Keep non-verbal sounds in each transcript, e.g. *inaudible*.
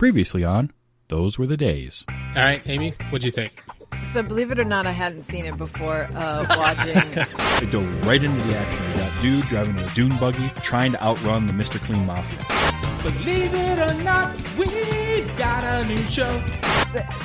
Previously on, those were the days. All right, Amy, what'd you think? So believe it or not, I hadn't seen it before. Uh, watching. *laughs* They dove right into the action. We got dude driving a dune buggy, trying to outrun the Mr. Clean Mafia. Believe it or not, we got a new show.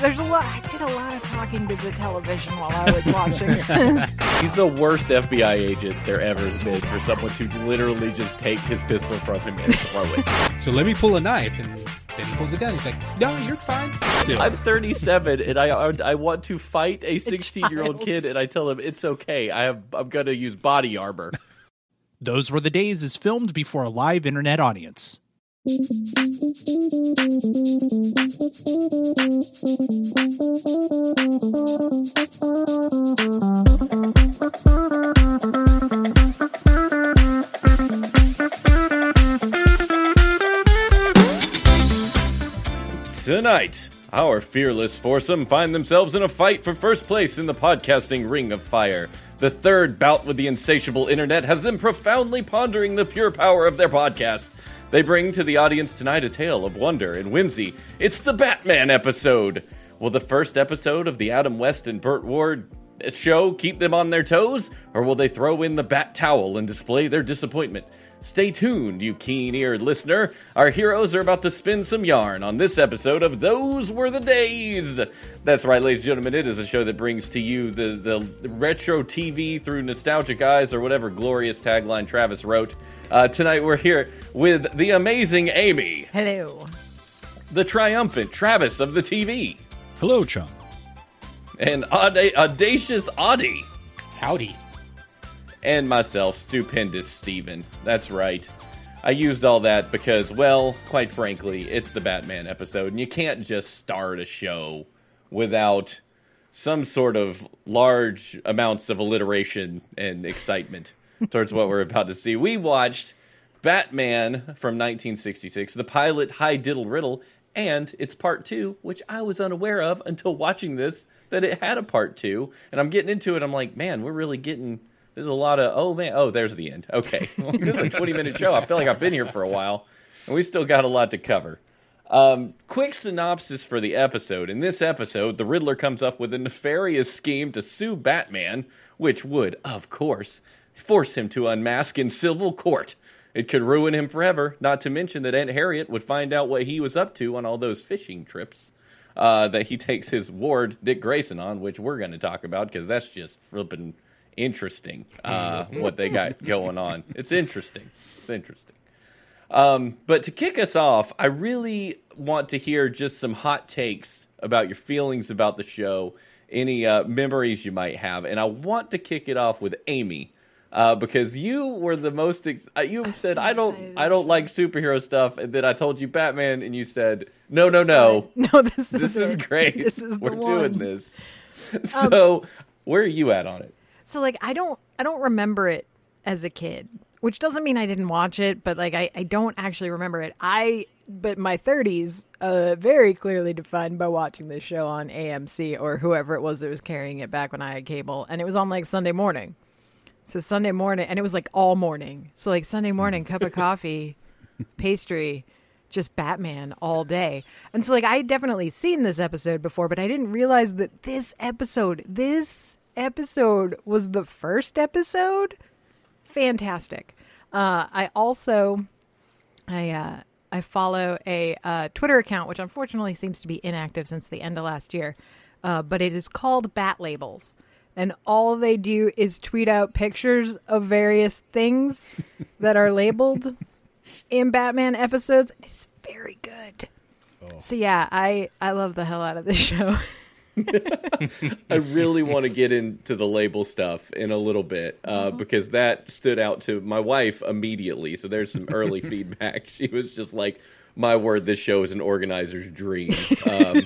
There's a lot. I did a lot of talking to the television while I was watching *laughs* this. He's the worst FBI agent there ever has been for someone to literally just take his pistol from him and throw it. So let me pull a knife, and then he pulls a gun. He's like, "No, you're fine." I'm 37 and I I want to fight a 16 year old kid and I tell him it's okay. I have I'm gonna use body armor. Those Were the Days is filmed before a live internet audience. *laughs* Tonight, our fearless foursome find themselves in a fight for first place in the podcasting ring of fire. The third bout with the insatiable internet has them profoundly pondering the pure power of their podcast. They bring to the audience tonight a tale of wonder and whimsy. It's the Batman episode. Will the first episode of the Adam West and Burt Ward show keep them on their toes, or will they throw in the bat towel and display their disappointment? Stay tuned, you keen eared listener. Our heroes are about to spin some yarn on this episode of Those Were the Days. That's right, ladies and gentlemen, it is a show that brings to you the, the retro TV through nostalgic eyes, or whatever glorious tagline Travis wrote. Uh, tonight we're here with the amazing Amy, Hello. the triumphant Travis of the TV, Hello, chum. and auda- audacious Audie. Howdy. And myself, stupendous Steven. That's right. I used all that because, well, quite frankly, it's the Batman episode, and you can't just start a show without some sort of large amounts of alliteration and excitement *laughs* towards what we're about to see. We watched Batman from 1966, the pilot High Diddle Riddle, and it's part two, which I was unaware of until watching this that it had a part two. And I'm getting into it. I'm like, man, we're really getting. There's a lot of oh man oh there's the end okay *laughs* this is a 20 minute show I feel like I've been here for a while and we still got a lot to cover. Um, quick synopsis for the episode. In this episode, the Riddler comes up with a nefarious scheme to sue Batman, which would, of course, force him to unmask in civil court. It could ruin him forever, not to mention that Aunt Harriet would find out what he was up to on all those fishing trips uh, that he takes his ward, Dick Grayson, on, which we're going to talk about because that's just flipping interesting uh, what they got *laughs* going on. It's interesting. It's interesting. Um, but to kick us off, I really want to hear just some hot takes about your feelings about the show, any uh, memories you might have, and I want to kick it off with Amy. Uh, because you were the most, ex- uh, you said so I don't, excited. I don't like superhero stuff, and then I told you Batman, and you said no, no, no, *laughs* No, this is this is great. This is We're one. Um, doing this. So, where are you at on it? So like I don't I don't remember it as a kid, which doesn't mean I didn't watch it, but like I, I don't actually remember it. I but my 30s uh very clearly defined by watching this show on AMC or whoever it was that was carrying it back when I had cable and it was on like Sunday morning. So Sunday morning and it was like all morning. So like Sunday morning cup of *laughs* coffee, pastry, just Batman all day. And so like I had definitely seen this episode before, but I didn't realize that this episode, this episode was the first episode. Fantastic. Uh, I also I uh, I follow a uh, Twitter account which unfortunately seems to be inactive since the end of last year, uh, but it is called Bat Labels, and all they do is tweet out pictures of various things *laughs* that are labeled in Batman episodes. It's very good. So yeah, I I love the hell out of this *laughs* show. *laughs* I really want to get into the label stuff in a little bit uh, because that stood out to my wife immediately. So there's some early *laughs* feedback. She was just like, "My word, this show is an organizer's dream." Um,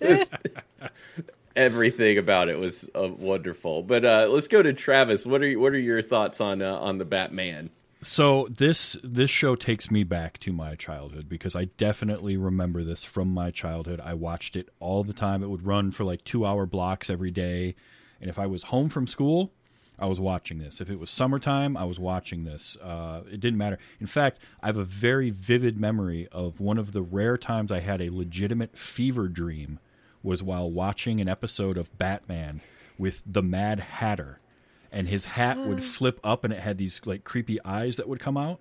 just- *laughs* everything about it was uh, wonderful. But uh, let's go to Travis. What are you, what are your thoughts on uh, on the Batman? So this this show takes me back to my childhood because I definitely remember this from my childhood. I watched it all the time. It would run for like 2-hour blocks every day. And if I was home from school, I was watching this. If it was summertime, I was watching this. Uh, it didn't matter. In fact, I have a very vivid memory of one of the rare times I had a legitimate fever dream was while watching an episode of Batman with the Mad Hatter, and his hat would flip up, and it had these like creepy eyes that would come out.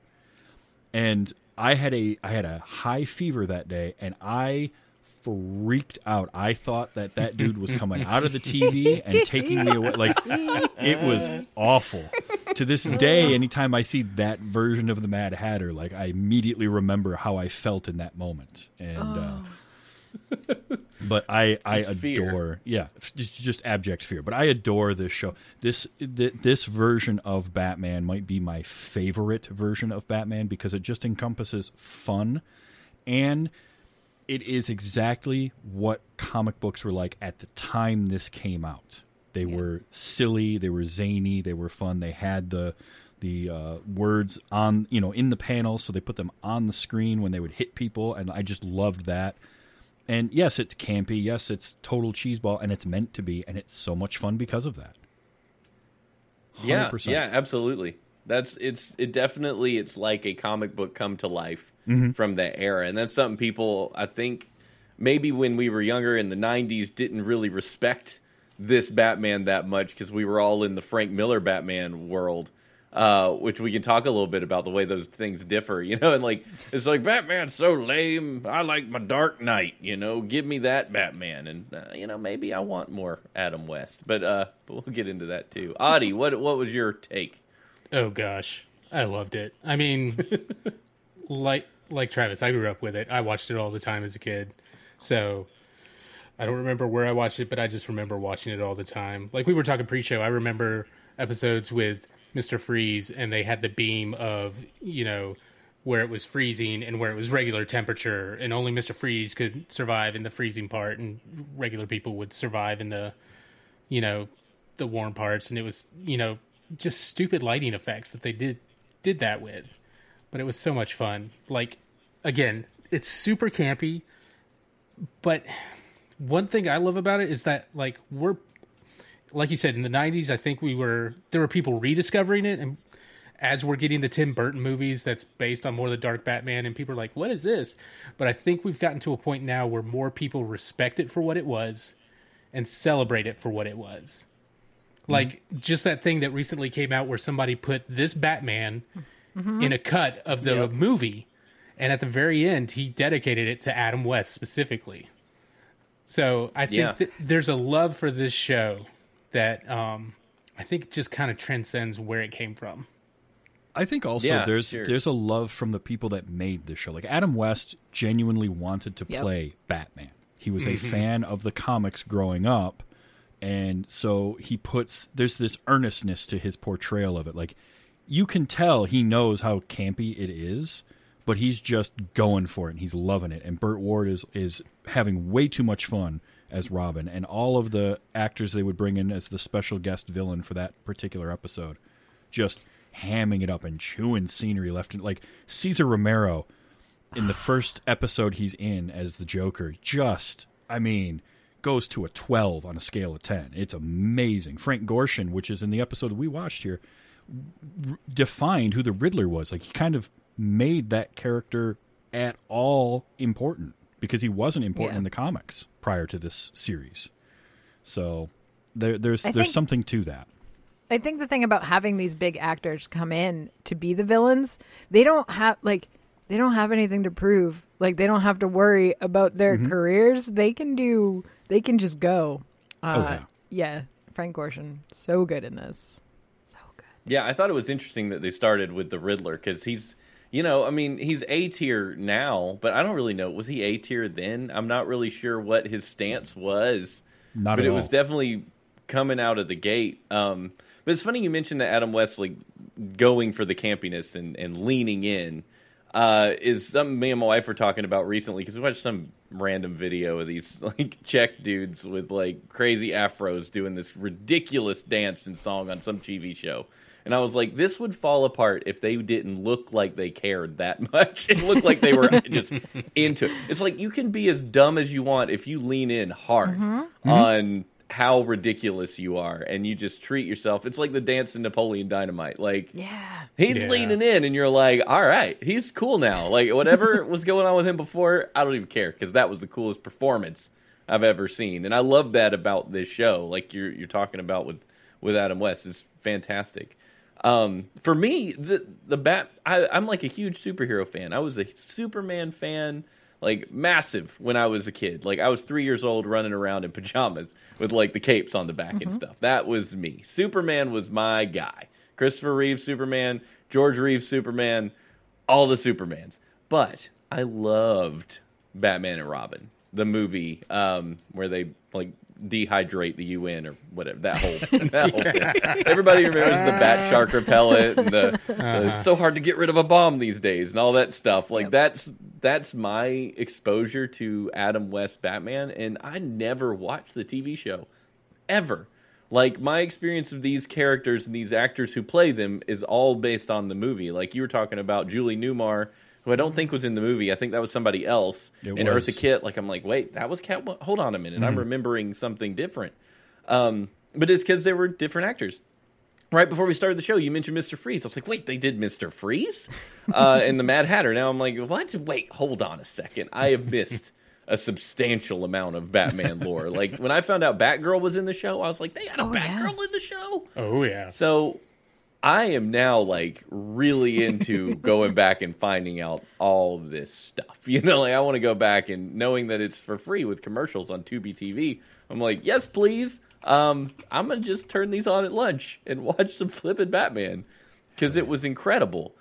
And I had a I had a high fever that day, and I freaked out. I thought that that dude was coming out of the TV and *laughs* taking me away. Like it was awful. To this day, anytime I see that version of the Mad Hatter, like I immediately remember how I felt in that moment. And uh, but I I Just fear. adore yeah just, just abject fear. But I adore this show. This th- this version of Batman might be my favorite version of Batman because it just encompasses fun and it is exactly what comic books were like at the time this came out. They were silly, they were zany, they were fun. They had the the uh, words on you know in the panels, so they put them on the screen when they would hit people, and I just loved that. And yes, it's campy. Yes, it's total cheeseball, and it's meant to be, and it's so much fun because of that. Yeah, 100%. yeah, absolutely. That's it's it definitely it's like a comic book come to life Mm-hmm. from that era, and that's something people I think maybe when we were younger in the '90s didn't really respect this Batman that much because we were all in the Frank Miller Batman world. Uh, which we can talk a little bit about the way those things differ, *laughs* you know, and like it's like Batman's so lame. I like my Dark Knight, you know. Give me that Batman, and uh, you know maybe I want more Adam West, but uh, but *laughs* we'll get into that too. Audie, *laughs* what what was your take? Oh gosh, I loved it. I mean, like like Travis, I grew up with it. I watched it all the time as a kid. So I don't remember where I watched it, but I just remember watching it all the time. Like we were talking pre-show, I remember episodes with Mr. Freeze and they had the beam of, you know, where it was freezing and where it was regular temperature and only Mr. Freeze could survive in the freezing part and regular people would survive in the you know, the warm parts and it was, you know, just stupid lighting effects that they did did that with. But it was so much fun. Like again, it's super campy, but one thing I love about it is that like we're like you said in the 90s I think we were there were people rediscovering it and as we're getting the Tim Burton movies that's based on more of the dark Batman and people are like what is this? But I think we've gotten to a point now where more people respect it for what it was and celebrate it for what it was. Mm-hmm. Like just that thing that recently came out where somebody put this Batman mm-hmm. in a cut of the movie, and at the very end, he dedicated it to Adam West specifically. So I think Yeah. there's a love for this show that um, I think just kind of transcends where it came from. I think also Yeah, there's sure. there's a love from the people that made the show. Like Adam West genuinely wanted to Yep. play Batman. He was a fan of the comics growing up, and so he puts there's this earnestness to his portrayal of it. Like you can tell he knows how campy it is, but he's just going for it and he's loving it. And Burt Ward is is having way too much fun as Robin, and all of the actors they would bring in as the special guest villain for that particular episode just hamming it up and chewing scenery left and like Cesar Romero in the first episode he's in as the Joker just I mean goes to a 12 on a scale of 10. It's amazing. Frank Gorshin, which is in the episode we watched here, r- defined who the Riddler was. Like he kind of made that character at all important because he wasn't important Yeah. in the comics prior to this series. So there, there's I there's think- something to that. I think the thing about having these big actors come in to be the villains, they don't have like they don't have anything to prove. Like they don't have to worry about their Mm-hmm. careers. They can do. They can just go. Uh, Oh, yeah. yeah. Frank Gorshin, so good in this. So good. Yeah, I thought it was interesting that they started with the Riddler because he's, you know, I mean, he's A tier now, but I don't really know. Was he A tier then? I'm not really sure what his stance was, Not but it all. was definitely coming out of the gate. Um, but it's funny you mentioned that Adam West like going for the campiness and, and leaning in uh, is something me and my wife were talking about recently because we watched some random video of these *laughs* like Czech dudes with like crazy afros doing this ridiculous dance and song on some TV show. And I was like, this would fall apart if they didn't look like they cared that *laughs* much. It looked like they were just into it. It's like you can be as dumb as you want if you lean in hard mm-hmm. Mm-hmm. on how ridiculous you are, and you just treat yourself. It's like the dance in Napoleon Dynamite. Like Yeah. he's Yeah. leaning in, and you're like, all right, he's cool now. Like whatever *laughs* was going on with him before, I don't even care because that was the coolest performance I've ever seen, and I love that about this show. Like you're you're talking about with with Adam West is fantastic. Um, for me, the the bat, I, I'm like a huge superhero fan. I was a Superman fan, like massive when I was a kid. Like I was three years old, running around in pajamas with like the capes on the back and stuff. That was me. Superman was my guy. Christopher Reeve Superman, George Reeves Superman, all the Supermans. But I loved Batman and Robin, the movie um, where they like dehydrate the UN or whatever that whole *laughs* that whole thing. Everybody remembers the bat ah. shark repellent and the, the it's so hard to get rid of a bomb these days and all that stuff. Like that's that's my exposure to Adam West Batman, and I never watched the TV show ever. Like my experience of these characters and these actors who play them is all based on the movie. Like you were talking about Julie Newmar, who I don't think was in the movie. I think that was somebody else. It and was. Eartha Kitt. Like I'm like, wait, that was Cat. Hold on a minute, I'm remembering something different. Um, but it's because they were different actors. Right before we started the show, you mentioned Mr. Freeze. I was like, wait, they did Mr. Freeze? Uh, and the Mad Hatter. Now I'm like, what? Wait, hold on a second. I have missed a substantial amount of Batman lore. Like, when I found out Batgirl was in the show, I was like, they had a Oh, yeah. Batgirl in the show? Oh yeah. So I am now like really into *laughs* going back and finding out all this stuff. *laughs* You know, like I want to go back and knowing that it's for free with commercials on Tubi TV. I'm like, yes, please. Um, I'm gonna just turn these on at lunch and *laughs* watch some flippin' Batman because it was incredible.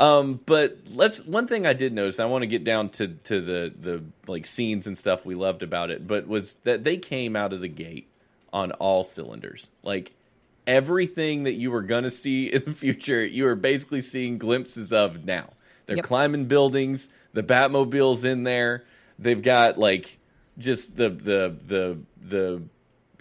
Um, but let's one thing I did notice. I want to get down to to the the like scenes and stuff we loved about it, but was that they came out of the gate on all cylinders. Like everything that you were going to see *laughs* in the future, you are basically seeing glimpses of now. They're Yep. climbing buildings. The Batmobile's in there. They've got like just the the the the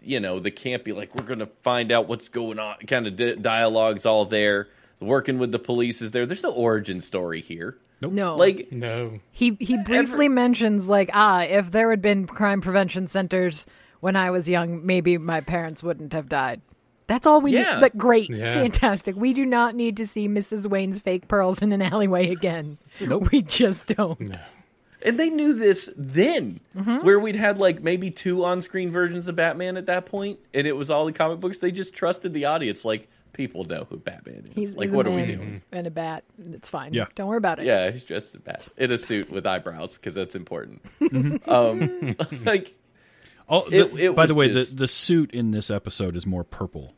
you know the campy like we're going to find out what's going on kind of di- dialogues all there. Working with the police is there. There's no origin story here. No. Like No. he he briefly mentions like ah if there had been crime prevention centers when I was young maybe my parents wouldn't have died. That's all we Yeah. need. Like great, Yeah. fantastic. We do not need to see Mrs. Wayne's fake pearls in an alleyway again. We just don't. No. And they knew this then, Mm-hmm. where we'd had like maybe two on screen versions of Batman at that point, and it was all the comic books. They just trusted the audience. Like, people know who Batman is. He's, like, he's what are we man doing? And a bat. and It's fine. Yeah. Don't worry about it. Yeah, he's dressed in bat in a suit with eyebrows because that's important. Mm-hmm. *laughs* um, *laughs* like, Oh, the, It- it by was the way, just- the the suit in this episode is more purple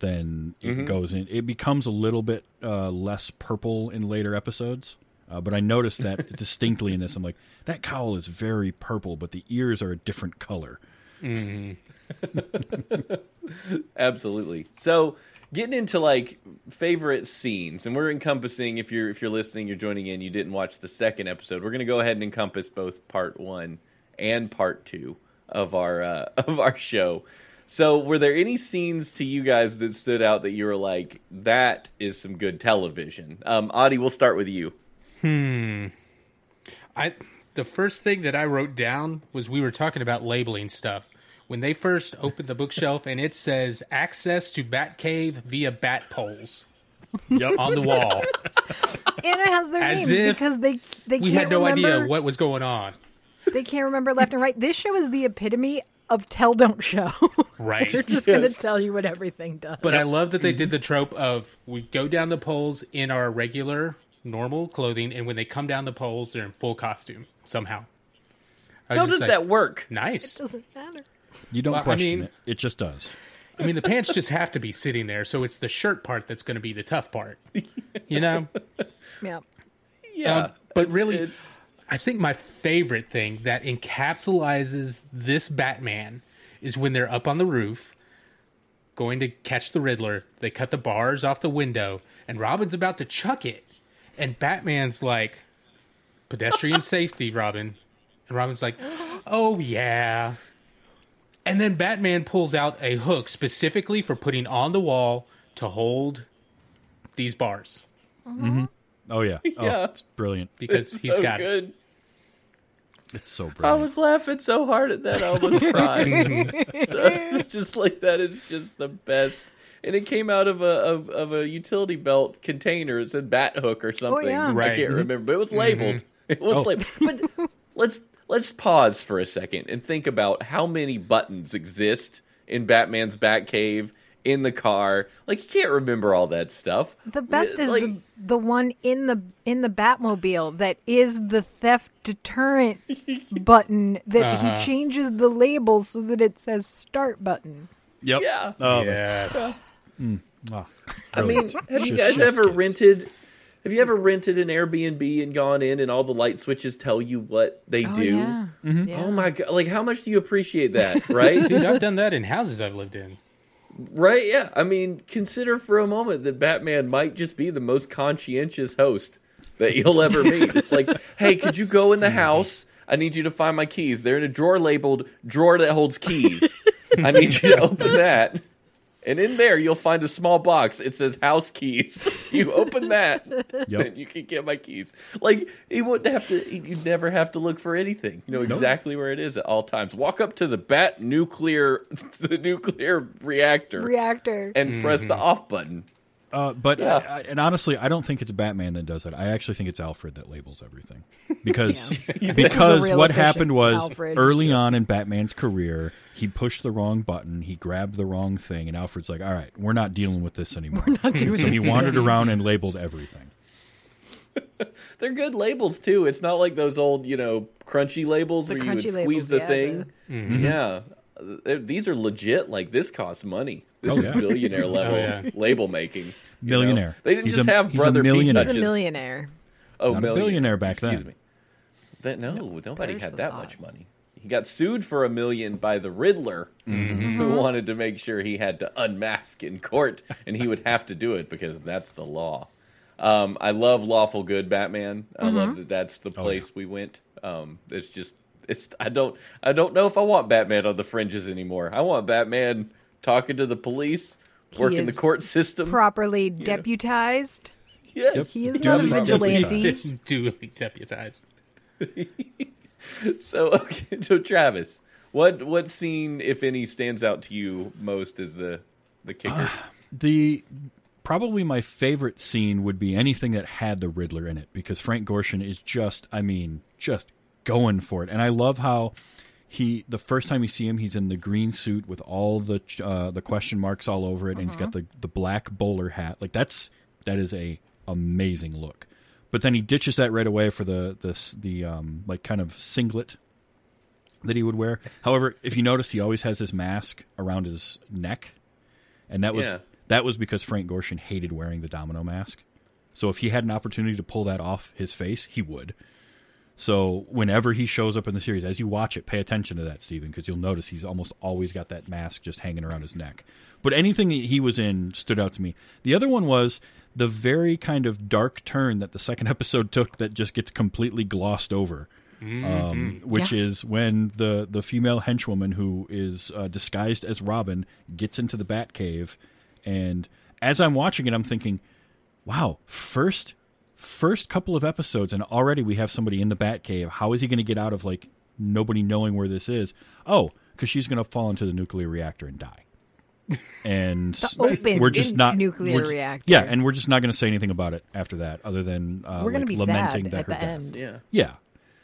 than it Mm-hmm. goes in. It becomes a little bit uh, less purple in later episodes, uh, but I noticed that *laughs* distinctly in this. I'm like, that cowl is very purple, but the ears are a different color. *laughs* absolutely. So, getting into like favorite scenes, and we're encompassing. If you're if you're listening, you're joining in. You didn't watch the second episode. We're going to go ahead and encompass both part one and part two of our uh, *laughs* of our show. So, were there any scenes to you guys that stood out that you were like, "That is some good television"? Um, Audie, we'll start with you. Hmm. I the first thing that I wrote down was we were talking about labeling stuff. When they first opened the bookshelf and it says access to Batcave via bat poles yep. on the wall. And it has their As names because they they We can't had no remember, idea what was going on. they can't remember left and right. This show is the epitome of tell don't show. *laughs* Right. They're just going to tell you what everything does. But I love that they did the trope of we go down the poles in our regular normal clothing and when they come down the poles they're in full costume somehow. How does like, that work? Nice. It doesn't matter. You don't Well, I question mean- it; it just does. I mean, the pants just have to be sitting there, so it's the shirt part that's going to be the tough part. You know? *laughs* Yeah. Yeah, Um, but It's- really, it's- I think my favorite thing that encapsulizes this Batman is when they're up on the roof going to catch the Riddler. They cut the bars off the window, and Robin's about to chuck it. And Batman's like, pedestrian *laughs* safety, Robin. And Robin's like, oh, yeah. And then Batman pulls out a hook specifically for putting on the wall to hold these bars mm-hmm. Oh yeah, *laughs* oh, Yeah. Oh, it's brilliant. because he's so got it. good. It's so brilliant. I was laughing so hard at that, I almost *laughs* cried. *laughs* just like that is just the best. And it came out of a of, of a utility belt container. It said bat hook or oh, something. Oh, yeah. I can't remember, but it was mm-hmm. labeled. Mm-hmm. It was Oh. labeled. But let's let's pause for a second and think about how many buttons exist in Batman's Batcave in the car. Like you can't remember all that stuff. The best is Like- the the one in the in the Batmobile that is the theft deterrent *laughs* button that Uh-huh. he changes the label so that it says start button. Yep. Yeah. Oh, that's- yes. ah, I mean, have you guys ever rented? Have you ever rented an Airbnb and gone in and all the light switches tell you what they Oh, do? yeah. Mm-hmm. Yeah. Oh my god! Like, how much do you appreciate that? *laughs* Right? Dude, I've done that in houses I've lived in. Right? Yeah. I mean, consider for a moment that Batman might just be the most conscientious host that you'll ever *laughs* meet. It's like, hey, could you go in the house? I need you to find my keys. They're in a drawer labeled "drawer that holds keys." I need you to open that. And in there, you'll find a small box. It says house keys. *laughs* You open that, *laughs* Yep. and you can get my keys. Like you wouldn't have to. You'd never have to look for anything. You know exactly where it is at all times. Walk up to the bat nuclear, *laughs* the nuclear reactor, Reactor. and press the off button. Uh, but Yeah. I, I- and honestly, I don't think it's Batman that does it. I actually think it's Alfred that labels everything because because what happened was Alfred. early on in Batman's career, he pushed the wrong button, he grabbed the wrong thing, and Alfred's like, "All right, we're not dealing with this anymore." so he wandered around and labeled everything. *laughs* They're good labels too. It's not like those old, you know, crunchy labels The where you would squeeze labels, the yeah, thing. Mm-hmm. Yeah, these are legit. Like this costs money. This Oh, is yeah. billionaire level yeah. label making. you know? Millionaire. They didn't He's just a- have he's a brother millionaire. He's a millionaire. Oh, Not a millionaire. billionaire back Excuse then. me. That no, nobody had that thought. much money. He got sued for a million by the Riddler, Mm-hmm. who wanted to make sure he had to unmask in court, and he would have to do it because that's the law. Um, I love lawful good Batman. I Mm-hmm. love that that's the place we went. Um, it's just it's I don't I don't know if I want Batman on the fringes anymore. I want Batman talking to the police, working the court system. Properly deputized. yes, He is Duly not a vigilante. deputized. *laughs* Duly deputized. *laughs* *laughs* So okay, so Travis, what what scene, if any, stands out to you most as the the kicker? The probably my favorite scene would be anything that had the Riddler in it because Frank Gorshin is just I mean just going for it. And I love how he the first time you see him he's in the green suit with all the uh, the question marks all over it and he's got the the black bowler hat. Like that's that is a amazing look but then he ditches that right away for the the the um like kind of singlet that he would wear however if you notice he always has his mask around his neck and that was Yeah. that was because Frank Gorshin hated wearing the domino mask. So if he had an opportunity to pull that off his face, he would. So whenever he shows up in the series, as you watch it, pay attention to that, Steven, because you'll notice he's almost always got that mask just hanging around his neck. But anything that he was in stood out to me. The other one was the very kind of dark turn that the second *laughs* episode took that just gets completely glossed over. Um, which Yeah. is when the the female henchwoman who is uh, disguised as Robin gets into the Batcave, and as I'm watching it, I'm thinking, "Wow, first first couple of episodes, and already we have somebody in the Batcave. How is he going to get out of like nobody knowing where this is? Oh, because she's going to fall into the nuclear reactor and die." And open we're just not nuclear reactor. Yeah, and we're just not going to say anything about it after that, other than uh, We're gonna like, be lamenting sad that at her the death. end. yeah, Yeah,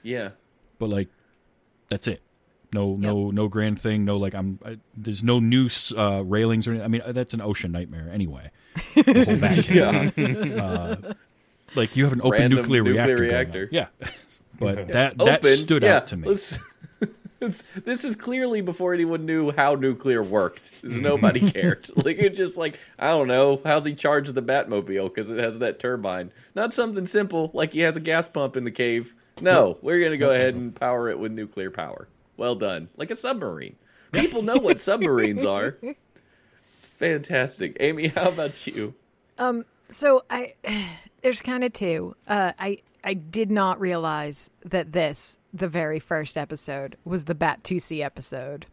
yeah. but like that's it no no no grand thing no like i'm I, there's no noose uh railings or anything. i mean that's an OSHA nightmare anyway the whole *laughs* back yeah. Like you have an open Random nuclear, nuclear reactor, reactor. yeah *laughs* but that that Open, stood yeah, out to me let's- *laughs* it's- this is clearly before anyone knew how nuclear worked. Nobody *laughs* cared. like it's just like I don't know how's he charge the Batmobile because it has that turbine. Not something simple like he has a gas pump in the cave. No, we're gonna go ahead and power it with nuclear power. Well done, like a submarine. People know what submarines are. It's fantastic. Amy, how about you? Um. So I there's kind of two. Uh, I I did not realize that this the very first episode was the Batusi episode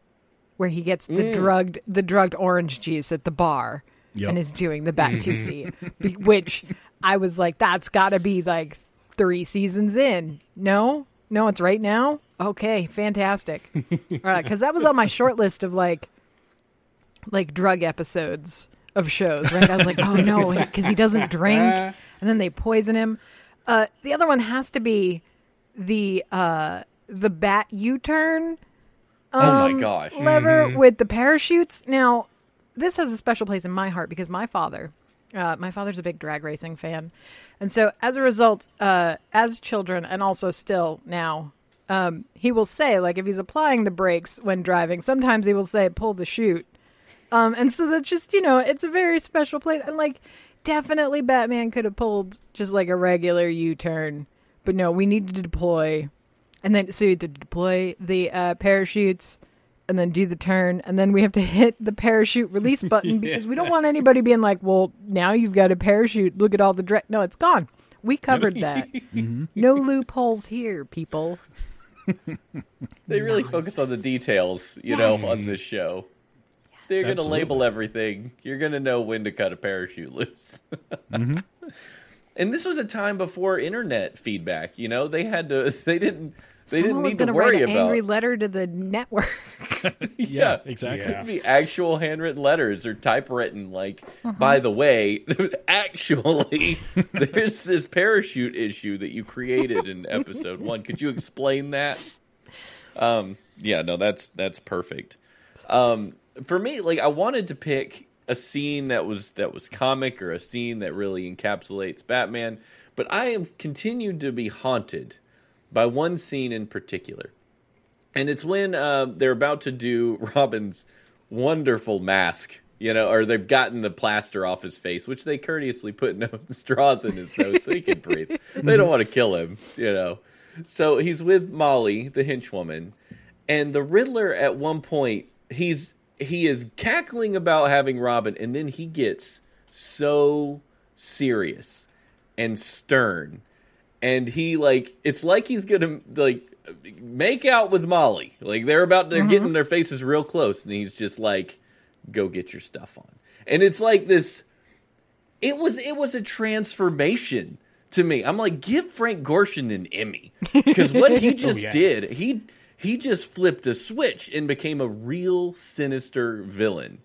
where he gets the drugged the drugged orange juice at the bar Yep. and is doing the Bat 2C, be- which I was like that's got to be like 3 seasons in. No? No, it's right now. Okay, fantastic. *laughs* All right, because that was on my short list of like, like drug episodes of shows. Right? I was like, oh no, because he doesn't drink, *laughs* and then they poison him. Uh, the other one has to be the uh, the bat U turn oh my gosh. lever with the parachutes. Now, this has a special place in my heart because my father, uh, my father's a big drag racing fan, and so as a result, uh, as children and also still now, um, he will say like if he's applying the brakes when driving, sometimes he will say pull the chute, um, and so that's just you know it's a very special place and like definitely Batman could have pulled just like a regular U turn, but no, we need to deploy and then so you have to deploy the uh, parachutes and then do the turn and then we have to hit the parachute release *laughs* button because we don't want anybody being like well now you've got a parachute. Look at all the direct no it's gone. We covered that. *laughs* No loopholes here people. *laughs* They really focus on the details, you know, on this show. So you're going to label everything. You're going to know when to cut a parachute loose. *laughs* And this was a time before internet feedback. You know, they had to. *laughs* They didn't. They Someone didn't need to gonna worry write an about. angry letter to the network *laughs* Yeah, exactly. Yeah. It'd be actual handwritten letters or typewritten. Like, Uh-huh. by the way, actually, there's this parachute issue that you created in episode one. Could you explain that? Um, yeah, no, that's that's perfect. Um, for me, like, I wanted to pick a scene that was that was comic or a scene that really encapsulates Batman, but I have continued to be haunted by one scene in particular. And it's when uh, they're about to do *laughs* Robin's wonderful mask, you know, or they've gotten the plaster off his face, which they courteously put *laughs* no straws in his nose so he can breathe. *laughs* They don't want to kill him, you know. So he's with Molly, the henchwoman, and the Riddler at one point he's he is cackling about having Robin, and then he gets so serious and stern and he like it's like he's gonna like make out with Molly. Like they're about they're getting mm-hmm. their faces real close, and he's just like, "Go get your stuff on." And it's like this. It was it was a transformation to me. I'm like, give Frank Gorshin an Emmy because what he *laughs* oh, just yeah. did, he he just flipped a switch and became a real sinister villain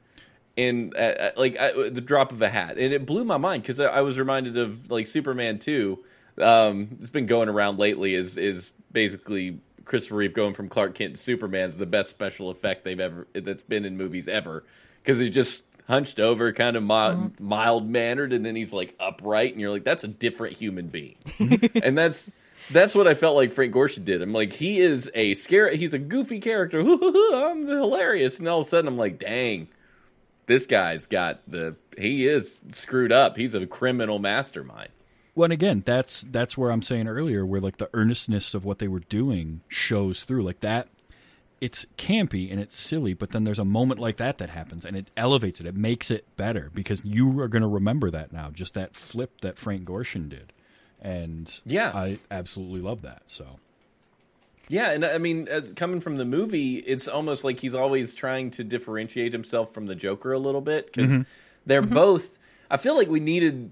in uh, uh, like uh, the drop of a hat, and it blew my mind because I, I was reminded of like Superman two. Um, it's been going around lately. Is is basically Christopher Reeve going from Clark Kent to Superman's the best special effect they've ever that's been in movies ever because he just hunched over, kind of mild, mild mannered, and then he's like upright, and you're like, that's a different human being, *laughs* and that's. That's what I felt like Frank Gorshin did. I'm like, he is a scare. He's a goofy character. *laughs* I'm hilarious, and all of a sudden, I'm like, dang, this guy's got the he is screwed up. He's a criminal mastermind. Well, and again, that's that's where I'm saying earlier, where like the earnestness of what they were doing shows through. Like that, it's campy and it's silly, but then there's a moment like that that happens, and it elevates it. It makes it better because you are going to remember that now. Just that flip that Frank Gorshin did, and Yeah. I absolutely love that. So Yeah, and uh, I mean, as coming from the movie, it's almost like he's always trying to differentiate himself from the Joker a little bit because mm-hmm. they're mm-hmm. both. I feel like we needed.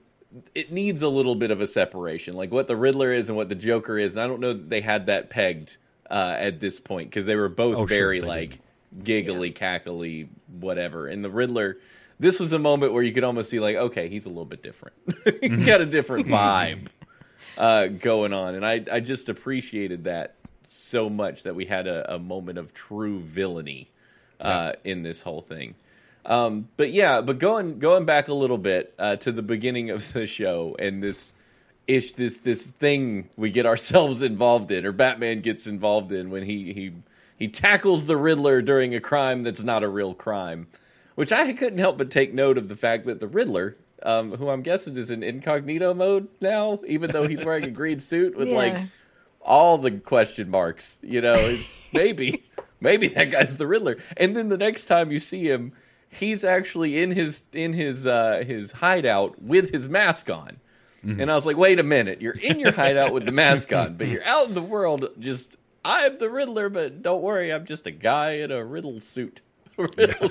It needs a little bit of a separation, like what the Riddler is and what the Joker is. And I don't know that they had that pegged uh, at this point because they were both Oh, sure, very they like giggly, cackly, whatever. And the Riddler, this was a moment where you could almost see like, okay, he's a little bit different. *laughs* he's mm-hmm. got a different *laughs* vibe uh, going on, and I I just appreciated that so much that we had a, a moment of true villainy uh, in this whole thing. Um, but yeah, but going going back a little bit uh, to the beginning of the show and this ish this this thing we get ourselves *laughs* involved in, or Batman gets involved in when he he he tackles the Riddler during a crime that's not a real crime, which I couldn't help but take note of the fact that the Riddler. Um, who I'm guessing is in incognito mode now, even though he's wearing a green suit with Yeah. like all the question marks. You know, *laughs* it's maybe maybe that guy's the Riddler. And then the next time you see him, he's actually in his in his uh, his hideout with his mask on. And I was like, wait a minute, you're in your hideout with the mask on, but you're out in the world just I'm the Riddler, but don't worry, I'm just a guy in a riddle suit. *laughs* Riddle-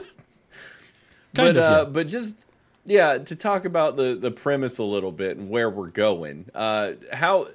Kind but of, uh, yeah. but just yeah, to talk about the the premise a little bit and where we're going. Uh, how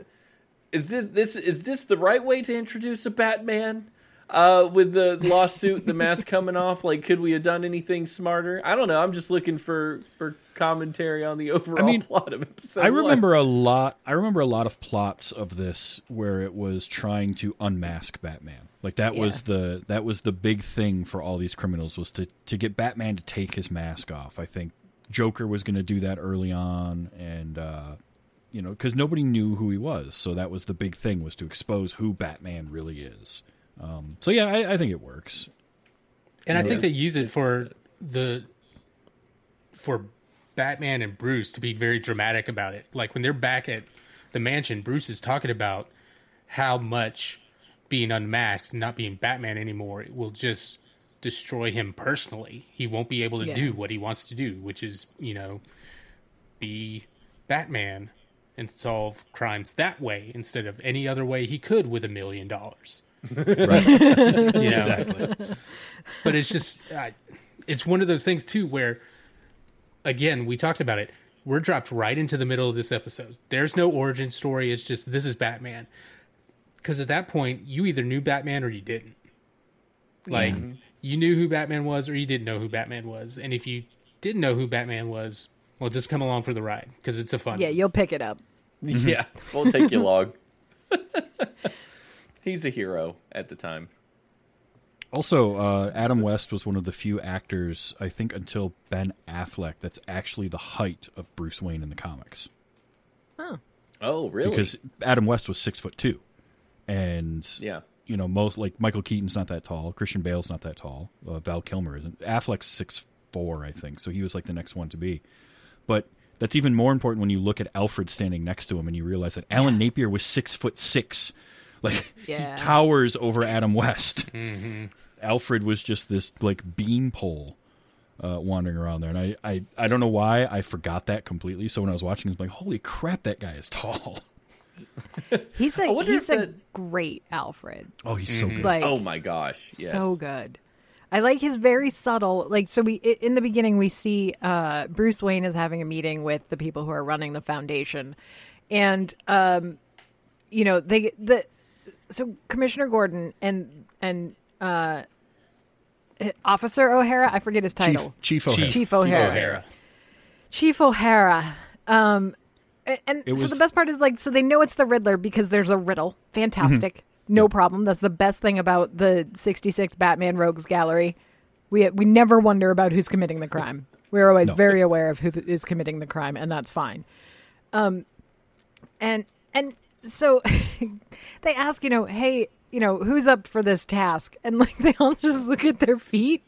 is this this is this the right way to introduce a Batman? Uh, with the lawsuit, the mask *laughs* coming off, like, could we have done anything smarter? I don't know. I'm just looking for for commentary on the overall mean, plot of episode. I one. remember a lot. I remember a lot of plots of this where it was trying to unmask Batman. Like that was the that was the big thing for all these criminals was to to get Batman to take his mask off. I think Joker was going to do that early on, and uh, you know because nobody knew who he was, so that was the big thing was to expose who Batman really is. Um, so yeah, I, I think it works. And I think they use it for the for Batman and Bruce to be very dramatic about it. Like when they're back at the mansion, Bruce is talking about how much being unmasked, not being Batman anymore, will just destroy him personally. He won't be able to Yeah. do what he wants to do, which is, you know, be Batman and solve crimes that way instead of any other way he could with a million dollars. Right. *laughs* You know? exactly. but it's just uh, it's one of those things too where again we talked about it we're dropped right into the middle of this episode there's no origin story it's just this is batman because at that point you either knew batman or you didn't like you knew who batman was or you didn't know who batman was and if you didn't know who batman was well just come along for the ride because it's a fun Yeah, you'll pick it up. *laughs* Yeah, won't take you long. *laughs* He's a hero at the time. Also, uh, Adam West was one of the few actors, I think, until Ben Affleck, that's actually the height of Bruce Wayne in the comics. Oh, Oh, really? Because Adam West was six foot two, and yeah, you know most like Michael Keaton's not that tall, Christian Bale's not that tall, uh, Val Kilmer isn't. Affleck's six four, I think, so he was like the next one to be. But that's even more important when you look at Alfred standing next to him and you realize that Alan Napier was six foot six. *laughs* Like Yeah. he towers over Adam West. *laughs* Alfred was just this like beanpole uh, wandering around there, and I, I I don't know why I forgot that completely. So when I was watching, I was like, "Holy crap, that guy is tall!" *laughs* *laughs* He's a he's a that- great Alfred. Oh, he's so good. Like Oh my gosh! Yes. so good. I like his very subtle like so we in the beginning we see uh Bruce Wayne is having a meeting with the people who are running the foundation and um you know they the so Commissioner Gordon and and uh Officer O'Hara I forget his Chief title Chief O'Hara. Chief O'Hara O'Hara. Chief O'Hara. Um, and so was- the best part is like, so they know it's the Riddler because there's a riddle. Fantastic. No problem. That's the best thing about the 66 Batman Rogues Gallery. We we never wonder about who's committing the crime. We're always No. very aware of who th- is committing the crime, and that's fine. Um, and and so *laughs* they ask, you know, hey, you know, who's up for this task? And like they all just look at their feet.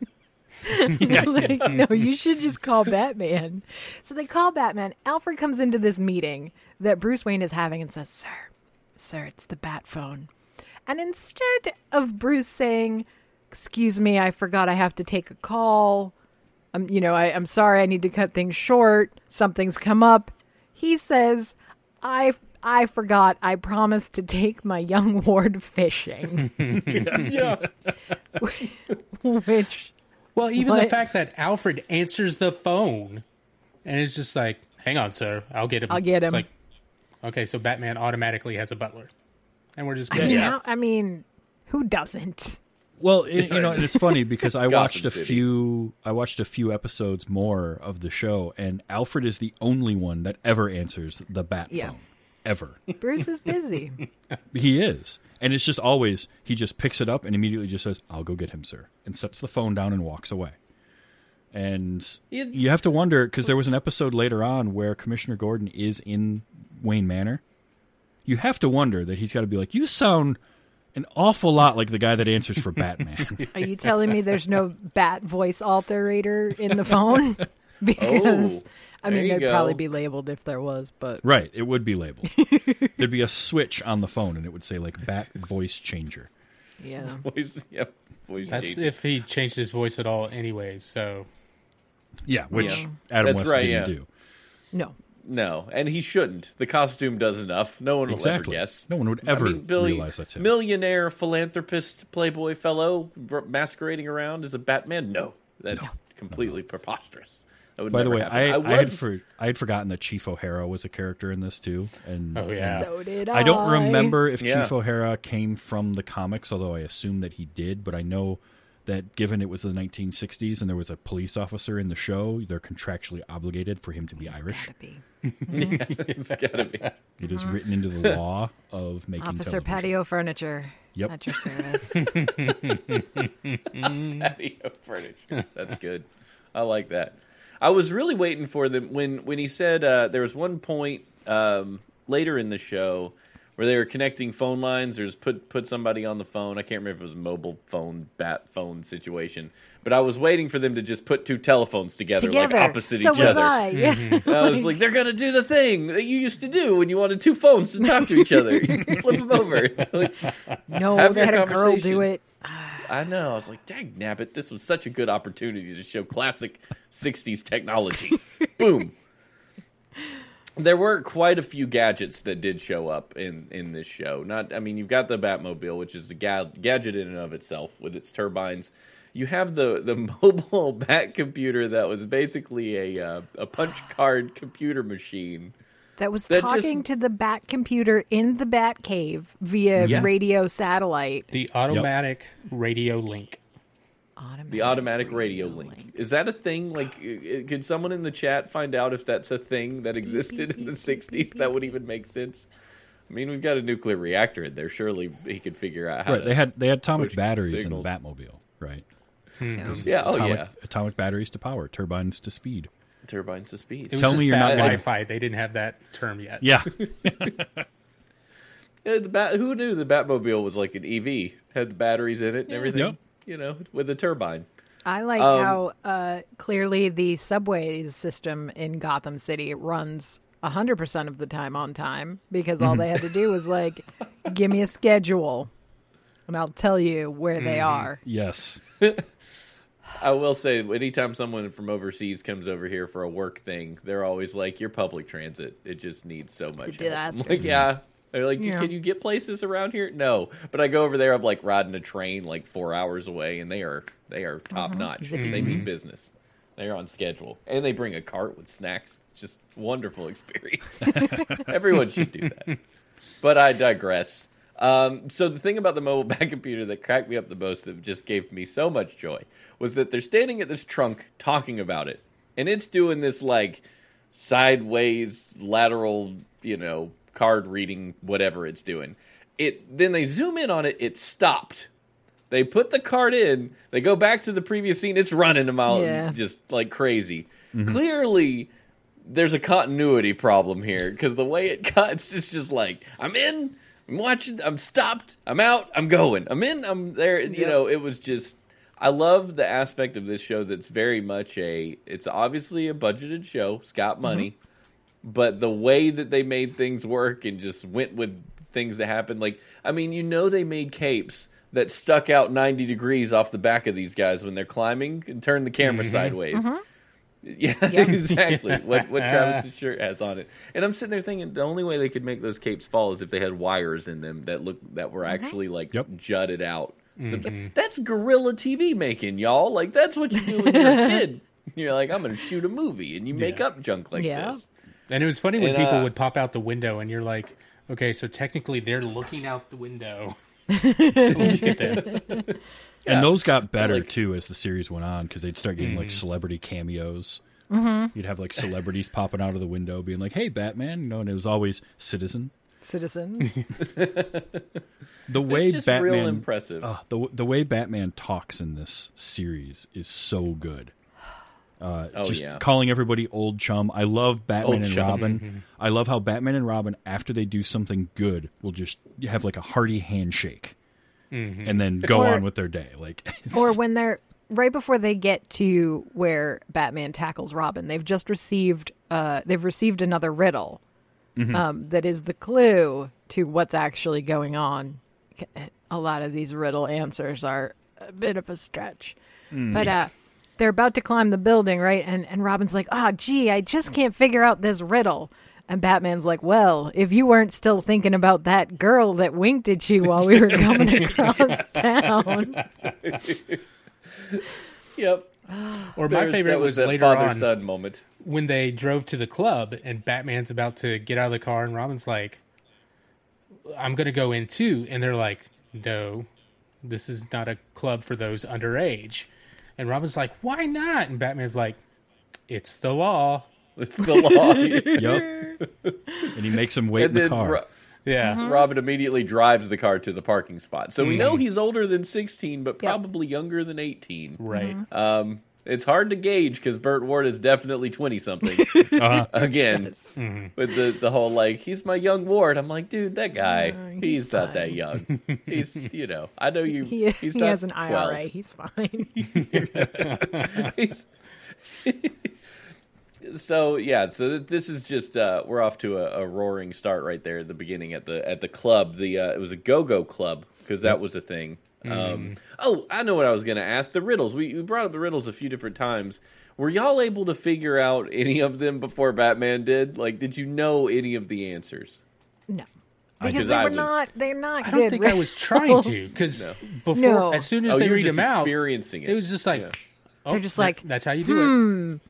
*laughs* *laughs* Like, no, you should just call Batman. So they call Batman. Alfred comes into this meeting that Bruce Wayne is having and says, Sir, sir, it's the bat phone. And instead of Bruce saying, Excuse me, I forgot I have to take a call. I'm, you know, I, I'm sorry, I need to cut things short. Something's come up. He says, I I forgot. I promised to take my young *laughs* ward fishing. yeah. Well, Which even the fact that Alfred answers the phone and it's just like, hang on, sir, I'll get him. I'll get It's him. like, okay, so Batman automatically has a butler. And we're just I going, mean, Yeah. how- I mean, who doesn't? Well, it, you know, *laughs* it's funny because I watched a City. few. I watched a few episodes more of the show, and Alfred is the only one that ever answers the bat Yeah. phone, ever. *laughs* Bruce is busy. *laughs* He is, and it's just always he just picks it up and immediately just says, "I'll go get him, sir," and sets the phone down and walks away. And You- you have to wonder because there was an episode later on where Commissioner Gordon is in Wayne Manor. You have to wonder that he's got to be like, "You sound." An awful lot like the guy that answers for Batman. *laughs* Are you telling me there's no bat voice alterator in the phone? because oh. I there mean, you there'd go. probably be labeled if there was, but Right, it would be labeled. *laughs* There'd be a switch on the phone, and it would say like "Bat Voice Changer." yeah. *laughs* Voice, yep. Voice that's change. if he changed his voice at all, anyways. So Yeah, which Yeah. Adam That's West right, didn't yeah. do. No. No, and he shouldn't. The costume does enough. No one will ever guess. No one would ever I mean, Billy, realize that's him. millionaire philanthropist playboy fellow masquerading around as a Batman. No, that's completely preposterous. That would By the way. I, I, was, had for, I had forgotten that Chief O'Hara was a character in this too, and Oh yeah. So did I. I don't remember if Yeah. Chief O'Hara came from the comics, although I assume that he did. But I know that given it was the 1960s and there was a police officer in the show, they're contractually obligated for him to be Irish. Gotta be. *laughs* it's gotta be. It is written into the law of making. Officer television. Patio Furniture. Yep. At your service. *laughs* *laughs* patio furniture. That's good. I like that. I was really waiting for them when when he said uh, there was one point um, later in the show where they were connecting phone lines or just put put somebody on the phone. I can't remember if it was a mobile phone, bat phone situation, but I was waiting for them to just put two telephones together, Together. like opposite so each was other. I. Yeah. I was like, they're gonna do the thing that you used to do when you wanted two phones to talk to each other. You *laughs* flip them over. *laughs* Like, No, Have they your had a girl do conversation. it. I know. I was like, dang nabbit, this was such a good opportunity to show classic 60s technology. *laughs* Boom. There were quite a few gadgets that did show up in, in this show. Not, I mean, you've got the Batmobile, which is the ga- gadget in and of itself with its turbines. You have the, the *laughs* mobile Bat computer that was basically a uh, a punch card computer machine. That was That just- talking to the Bat computer in the Bat cave via Yeah. radio satellite. The automatic radio link. Automatic The automatic radio link. Is that a thing? Like, could someone in the chat find out if that's a thing that existed in the 60s that would even make sense? I mean, we've got a nuclear reactor in there. Surely he could figure out how Right, to. they had they had atomic batteries signals. in the Batmobile, right? Hmm. yeah, oh atomic, yeah. atomic batteries to power, turbines to speed. Turbines to speed. Tell me you're bad not gonna- Wi-Fi. They didn't have that term yet. Yeah, *laughs* Yeah, the bat, who knew the Batmobile was like an EV? Had the batteries in it and everything. Yep. You know, with a turbine. I like Um, how uh, clearly the subways system in Gotham City runs 100% of the time on time because all they had to do was like, give me a schedule and I'll tell you where they are. yes. *laughs* I will say, anytime someone from overseas comes over here for a work thing, they're always like, "Your public transit, it just needs so much." help." disaster. Like, yeah. They're like, Yeah. "Can you get places around here?" No, but I go over there. I'm like riding a train like four hours away, and they are they are mm-hmm. top notch. Zippy. They mean mm-hmm. business. They're on schedule, and they bring a cart with snacks. Just wonderful experience. *laughs* Everyone should do that. But I digress. Um, so the thing about the mobile *laughs* back computer that cracked me up the most, that just gave me so much joy, was that they're standing at this trunk talking about it, and it's doing this like sideways lateral, you know, card reading, whatever it's doing. It then they zoom in on it, it stopped. They put the card in, they go back to the previous scene, it's running a mile Yeah. just like crazy. Clearly there's a continuity problem here because the way it *laughs* cuts is just like I'm in, I'm watching, I'm stopped, I'm out, I'm going, I'm in, I'm there. You know, it was just. I love the aspect of this show that's very much a. It's obviously a budgeted show. It's got mm-hmm. money, but the way that they made things work and just went with things that happened. Like, I mean, you know, they made capes that stuck out 90 degrees off the back of these guys when they're climbing and turn the camera mm-hmm. sideways. Mm-hmm. *laughs* Yeah, exactly. What what Travis's *laughs* shirt has on it, and I'm sitting there thinking the only way they could make those capes fall is if they had wires in them that look that were actually like Yep. jutted out. The- that's guerrilla TV making, y'all. Like that's what you do when you're a *laughs* kid. You're like, I'm going to shoot a movie, and you make Yeah. up junk like Yeah. this. And it was funny when And, people uh, would pop out the window, and you're like, okay, so technically they're looking out the window. To look at them. And those got better like- too as the series went on because they'd start getting like celebrity cameos. Mm-hmm. You'd have like celebrities popping out of the window, being like, "Hey, Batman!" You know, and it was always Citizen. Citizen. *laughs* The way just Batman, real impressive. uh, the the way Batman talks in this series is so good. Uh, Oh, just yeah. calling everybody old chum. I love Batman Old and chum. Robin. I love how Batman and Robin, after they do something good, will just have like a hearty handshake and then go Or- on with their day. Like, *laughs* or when they're right before they get to where Batman tackles Robin, they've just received uh, they've received another riddle um, that is the clue to what's actually going on. A lot of these riddle answers are a bit of a stretch, but uh, they're about to climb the building, right? And and Robin's like, "Oh, gee, I just can't figure out this riddle." And Batman's like, "Well, if you weren't still thinking about that girl that winked at you while we were coming *laughs* across town." *laughs* Yep. Or my There's- favorite that was, was, that later father on son moment. when they drove to the club and Batman's about to get out of the car and Robin's like, "I'm gonna go in too," and they're like, "No, this is not a club for those underage." And Robin's like, "Why not?" And Batman's like, "It's the law." *laughs* It's the law. *laughs* Yep. and he makes him wait in the car. Ro- Yeah, Robin immediately drives the car to the parking spot. So we know he's older than 16, but Yep. probably younger than 18. right. Um, it's hard to gauge because Burt Ward is definitely 20 something. *laughs* Uh-huh. Again, with the, the whole like, he's my young Ward. I'm like, dude, that guy, Uh, he's, he's not that young. He's, you know, I know you. He, he's he not has an 12. IRA. He's fine. He's- so yeah, so this is just uh, we're off to a, a roaring start right there at the beginning at the at the club. The uh, it was a go go club because that was a thing. Um, oh, I know what I was going to ask. The riddles. We, we brought up the riddles a few different times. Were y'all able to figure out any of them before Batman did? Like, did you know any of the answers? no, I- because 'cause they I were was- not. They're not. I don't good think I was trying to because No. before, No. as soon as Oh, they were read them out, experiencing it. it was just like, Yeah. oh, They're just like, that's how you do it.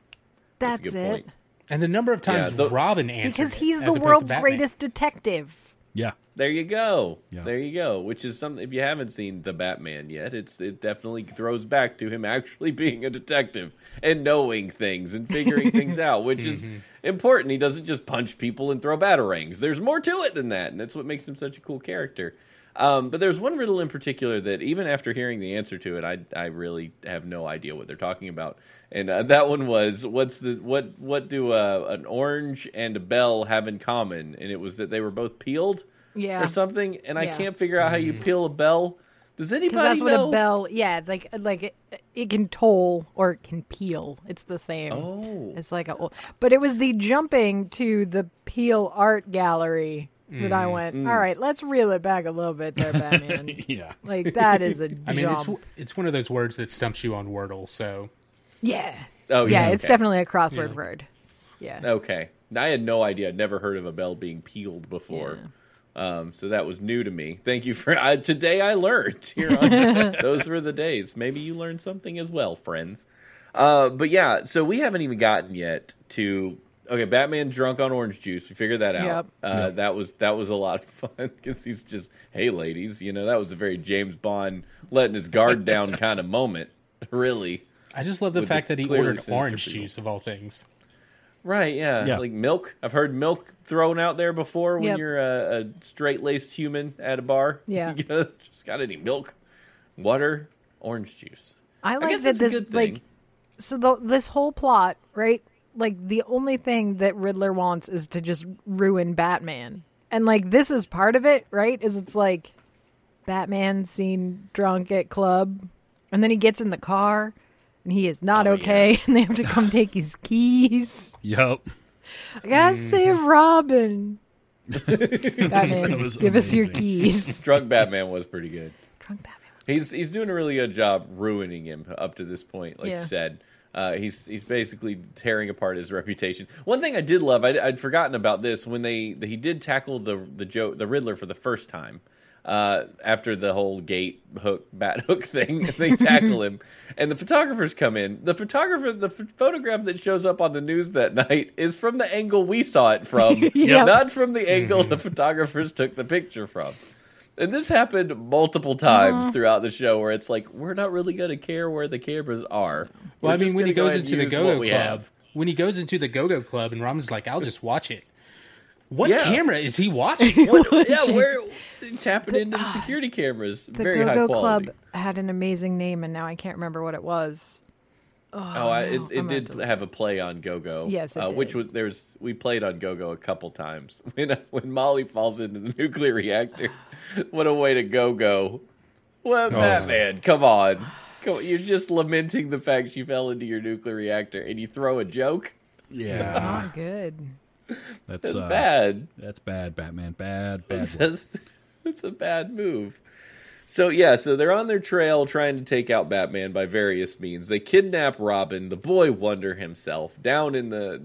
That's, a good it. point. And the number of times Yeah, the- Robin answered Because he's as the world's greatest detective. Yeah. There you go. Yeah. There you go. Which is something. If you haven't seen the Batman yet, it's it definitely throws back to him actually *laughs* being a detective and knowing things and figuring things *laughs* out, which is mm-hmm. important. He doesn't just punch people and throw batarangs. There's more to it than that, and that's what makes him such a cool character. Um, but there's one riddle in particular that even after hearing the answer to it, I I really have no idea what they're talking about. And uh, that one was what's the what what do uh, an orange and a bell have in common? And it was that they were both peeled Yeah. or something, and I can't figure out how you peel a bell. Does anybody that's what know? a bell. Yeah, like like it, it can toll or it can peal. It's the same. Oh, It's like a, but it was the jumping to the Peale Art Gallery that I went. Mm. All right, let's reel it back a little bit there, Batman. *laughs* Yeah. like that is *laughs* a I mean, it's jump. it's one of those words that stumps you on Wordle. So yeah, oh yeah, yeah. it's okay. definitely a crossword Yeah. word. Yeah, okay. I had no idea. I'd never heard of a bell being peeled before. Um, so that was new to me. Thank you for uh, today. I learned *laughs* here. On, those were the days. Maybe you learned something as well, friends. Uh, but yeah, so we haven't even gotten yet to okay. Batman drunk on orange juice. We figured that out. Yep. Uh, That was that was a lot of fun *laughs* because he's just hey ladies, you know that was a very James Bond letting his guard down *laughs* kind of moment. Really. I just love the With fact the that he ordered orange people. juice of all things. Right, yeah. Yeah. Like milk. I've heard milk thrown out there before when Yep. you're a, a straight laced human at a bar. *laughs* Yeah. You know, just got any milk, water, orange juice. I like guess that that's a this good thing. like so the, this whole plot, right? Like the only thing that Riddler wants is to just ruin Batman. And like this is part of it, right? Is it's like Batman seen drunk at club and then he gets in the car and he is not Oh, okay *laughs* and they have to come *laughs* take his keys. Yep. I gotta save Robin. *laughs* Batman, give us your keys. Drunk Batman was pretty good. Drunk Batman. was- He's he's doing a really good job ruining him up to this point. Like Yeah. you said, uh, he's he's basically tearing apart his reputation. One thing I did love, I'd, I'd forgotten about this when they he did tackle the the Joe the Riddler for the first time. Uh, after the whole gate hook bat *laughs* hook thing, they tackle him, *laughs* and the photographers come in. The photographer, the ph- photograph that shows up on the news that night is from the angle we saw it from, *laughs* Yep. not from the angle the photographers took the picture from. And this happened multiple times Uh-huh. throughout the show where it's like, we're not really going to care where the cameras are. Well, We're I mean, when he gonna go goes into the use Go what Go we Club, have. when he goes into the Go Go Club, and Robin's like, "I'll just watch it." What Yeah. camera is he *laughs* watching? What- yeah, we're *laughs* tapping into the security cameras. The Very high Go-Go quality. Club had an amazing name and now I can't remember what it was. Oh, I, it, it did gonna have a play on Go Go. Yes, it uh, which was there's we played on Go Go a couple times. *laughs* When when Molly falls into the *laughs* nuclear reactor, *sighs* what a way to go go! What Oh. Batman? Come on, come on. You're just lamenting the fact she fell into your nuclear reactor, and you throw a joke. Yeah. That's not good. That's That's uh, bad. That's bad, Batman. Bad, bad. work. That's, *laughs* that's a bad move. So yeah, so they're on their trail trying to take out Batman by various means. They kidnap Robin, the boy Wonder himself, down in the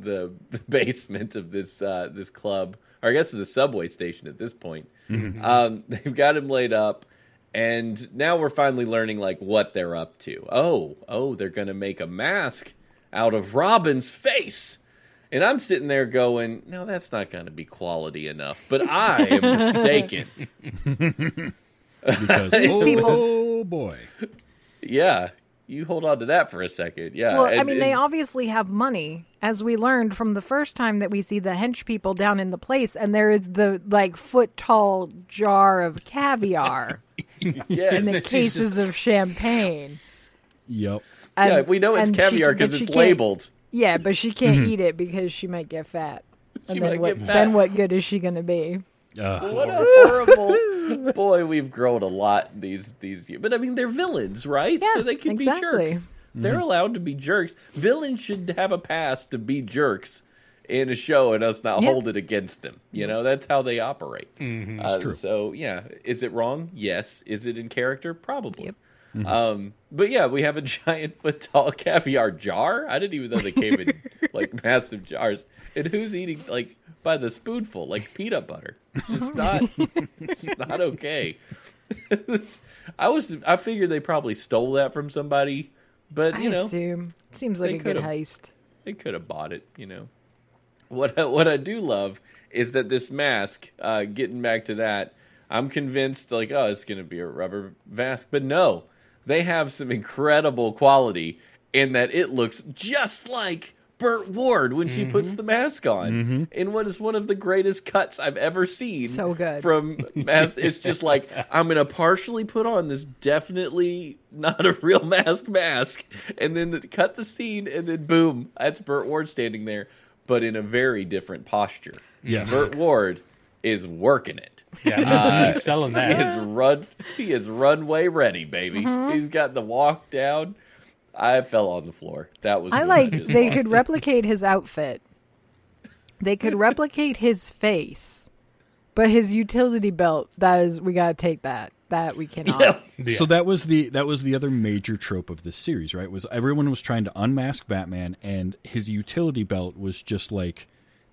the, *laughs* basement of this uh, this club, or I guess the subway station at this point. Um, *laughs* they've got him laid up, And now we're finally learning like what they're up to. Oh, oh, they're gonna make a mask out of Robin's face. And I'm sitting there going, no, that's not going to be quality enough. But I am *laughs* mistaken. Because *laughs* oh, people- oh boy, Yeah, you hold on to that for a second. Yeah. Well, I and- mean, they obviously have money, as we learned from the first time that we see the hench people down in the place, and there is the like foot tall jar of caviar *laughs* yes. and the cases of champagne. yep. And, yeah, we know it's and caviar because it's labeled. Yeah, but she can't mm-hmm. eat it because she might get fat. She And might then what, get fat. then what good is she going to be? Uh, What a horrible *laughs* boy! We've grown a lot these these years, but I mean they're villains, right? Yeah, so they can exactly. be jerks. They're allowed to be jerks. Villains should have a pass to be jerks in a show, and us not Yeah. hold it against them. You know that's how they operate. Uh, true. So yeah, is it wrong? Yes. Is it in character? Probably. Yep. Um, but yeah, we have a *laughs* giant foot tall caviar jar. I didn't even know they came in *laughs* like massive jars. And who's eating like by the spoonful, like peanut butter? It's just *laughs* not. it's not okay. *laughs* I was. I figured they probably stole that from somebody, but you I know assume. Seems like a good heist. they could have bought it. You know. What I, what I do love is that this mask. Uh, getting back to that, I'm convinced like oh it's going to be a rubber mask, but no, they have some incredible quality in that it looks just like. Burt Ward when she puts mm-hmm. the mask on mm-hmm. in what is one of the greatest cuts I've ever seen. So good. from mask. It's just *laughs* like I'm gonna partially put on this definitely not a real mask mask, and then the, cut the scene, and then boom, that's Burt Ward standing there, but in a very different posture. Yes. Burt Ward is working it. Yeah, *laughs* uh, he's selling He is run. He is runway ready, baby. Mm-hmm. He's got the walk down. I fell on the floor. That was. I like just they could it. replicate his outfit. They could replicate his face, but his utility belt. That is, we gotta take that. That we cannot. *laughs* Yeah. So that was the that was the other major trope of this series, right? Was everyone was trying to unmask Batman, and his utility belt was just like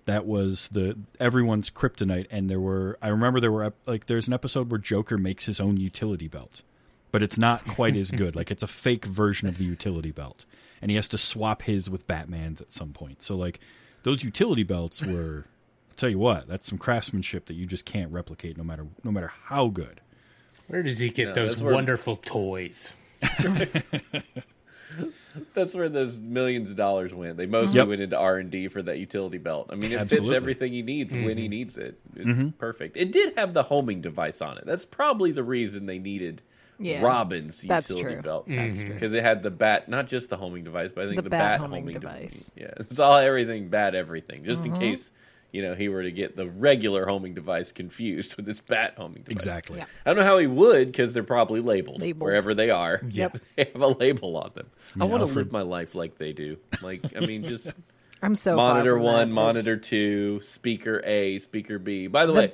that was the everyone's kryptonite. And there were I remember there were like there's an episode where Joker makes his own utility belt, but it's not *laughs* quite as good. Like it's a fake version of the utility belt, and he has to swap his with Batman's at some point. So like those utility belts were. I'll tell you what, that's some craftsmanship that you just can't replicate, no matter no matter how good. Where does he get No, those that's where- wonderful toys? *laughs* That's where those millions of dollars went. They mostly Yep. went into R and D for that utility belt. I mean, it fits everything he needs when Mm-hmm. he needs it. It's perfect. It did have the homing device on it. That's probably the reason they needed Yeah. Robin's That's utility true. belt. That's true. because it had the bat, not just the homing device, but I think The the, bat bat, homing homing, device. device. Yeah, *laughs* it's all everything bat everything, just Mm-hmm. in case you know he were to get the regular homing device confused with this bat homing device. Exactly. Yeah. I don't know how he would because they're probably labeled, Labeled. wherever they are. Yep. *laughs* they have a label on them. I want to Alfred- live my life like they do. Like, I mean, just *laughs* I'm so monitor one, that. monitor It's- two, speaker A, speaker B. By the, way,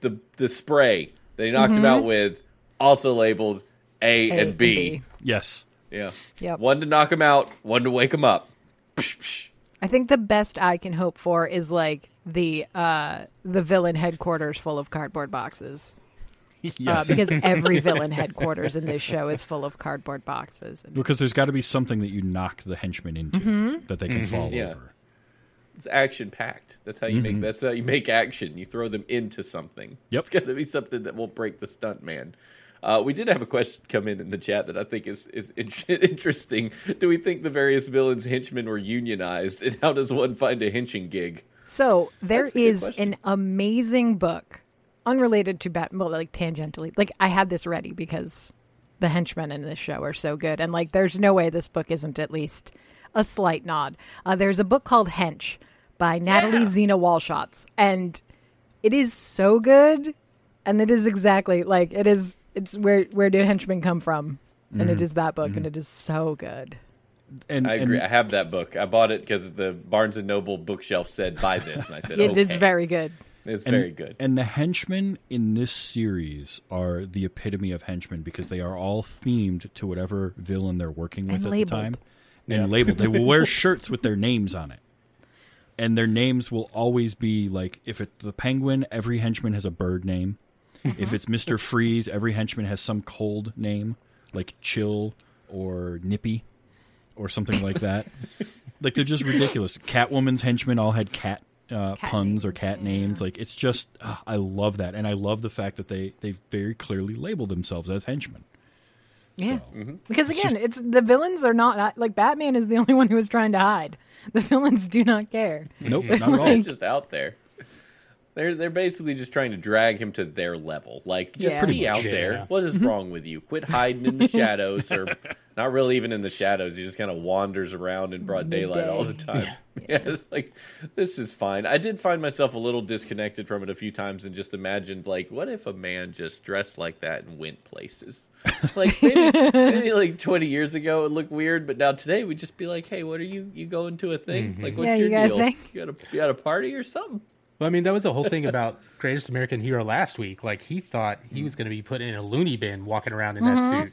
the the spray they knocked him out with also labeled A, Mm-hmm. A and B. Yes. Yeah. Yep. One to knock him out, one to wake him up. Psh, psh. I think the best I can hope for is like the uh the villain headquarters full of cardboard boxes. *laughs* Uh, because every *laughs* villain headquarters in this show is full of cardboard boxes. And because there's got to be something that you knock the henchmen into Mm-hmm. that they can fall Yeah. over. It's action packed. That's how you make. That's how you make action. You throw them into something. Yep. It's got to be something that will break the stunt man. Uh, we did have a question come in in the chat that I think is is in- *laughs* interesting. Do we think the various villains' henchmen were unionized, and how does one find a henching gig? So there That's a good is an amazing book, unrelated to Batman, well, like tangentially. Like I had this ready because the henchmen in this show are so good, and like there's no way this book isn't at least a slight nod. Uh, there's a book called Hench by Natalie Zina Walschots, and it is so good, and it is exactly like it is. It's where where do henchmen come from, and Mm-hmm. it is that book, and it is so good. And, I agree. and I have that book. I bought it because the Barnes and Noble bookshelf said buy this, and I said, *laughs* It, okay. It's very good. It's and- very good. And the henchmen in this series are the epitome of henchmen because they are all themed to whatever villain they're working with And at labeled. the time. And labeled. They will wear *laughs* shirts with their names on it. And their names will always be like if it's the penguin, every henchman has a bird name. If it's Mister Freeze, every henchman has some cold name like Chill or Nippy or something like that. *laughs* like they're just ridiculous. Catwoman's henchmen all had cat. Uh, Cat puns or cat yeah. names like it's just uh, i love that and i love the fact that they they very clearly label themselves as henchmen Yeah. So- Because again, it's the villains are not like Batman is the *laughs* only one who is trying to hide. The villains do not care. nope *laughs* not at all They're just out there. They're they're basically just trying to drag him to their level. Like just Yeah. be out Yeah. there. What is wrong with you? Quit hiding in the *laughs* shadows, or not really even in the shadows. He just kind of wanders around in broad daylight all the time. *laughs* Yeah. it's like this is fine. I did find myself a little disconnected from it a few times, and just imagined like, what if a man just dressed like that and went places? *laughs* Like maybe, maybe like twenty years ago it looked weird, but now today we'd just be like, hey, what are you? You going to a thing? Like, what's Yeah, your you deal? thing? You got a you got a party or something? Well, I mean, that was the whole thing about *laughs* Greatest American Hero last week. Like, he thought he was going to be put in a loony bin walking around in that mm-hmm. suit.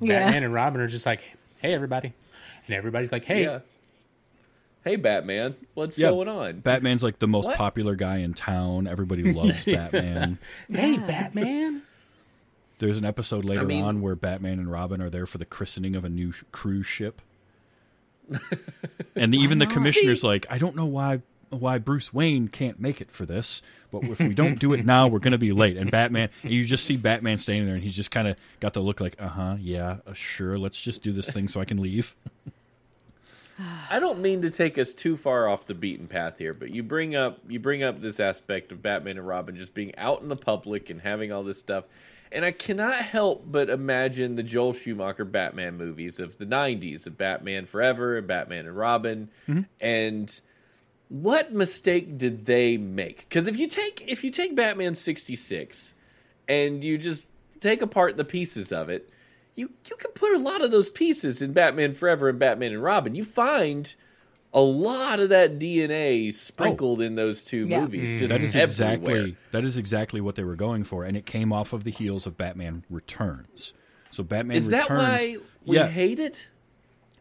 Yeah. Batman and Robin are just like, hey, everybody. And everybody's like, hey, Yeah. Hey, Batman, what's Yeah. going on? Batman's like the most What? popular guy in town. Everybody *laughs* loves Batman. *laughs* hey, Batman. There's an episode later mean- on where Batman and Robin are there for the christening of a new sh- cruise ship. and even the oh. commissioner's like, I don't know why why Bruce Wayne can't make it for this, but if we don't do it now, we're going to be late. And Batman, and you just see Batman standing there, and he's just kind of got the look like, uh huh, yeah, uh, sure, let's just do this thing so I can leave. I don't mean to take us too far off the beaten path here, but you bring up you bring up this aspect of Batman and Robin just being out in the public and having all this stuff. And I cannot help but imagine the Joel Schumacher Batman movies of the 90s of Batman Forever and Batman and Robin. And what mistake did they make? Cuz if you take if you take Batman 66 and you just take apart the pieces of it, you you can put a lot of those pieces in Batman Forever and Batman and Robin. You find a lot of that DNA sprinkled oh. in those two Yeah. movies. Mm, just That is everywhere. exactly that is exactly what they were going for, and it came off of the heels of Batman Returns. So Batman Is that Returns. why we Yeah. hate it?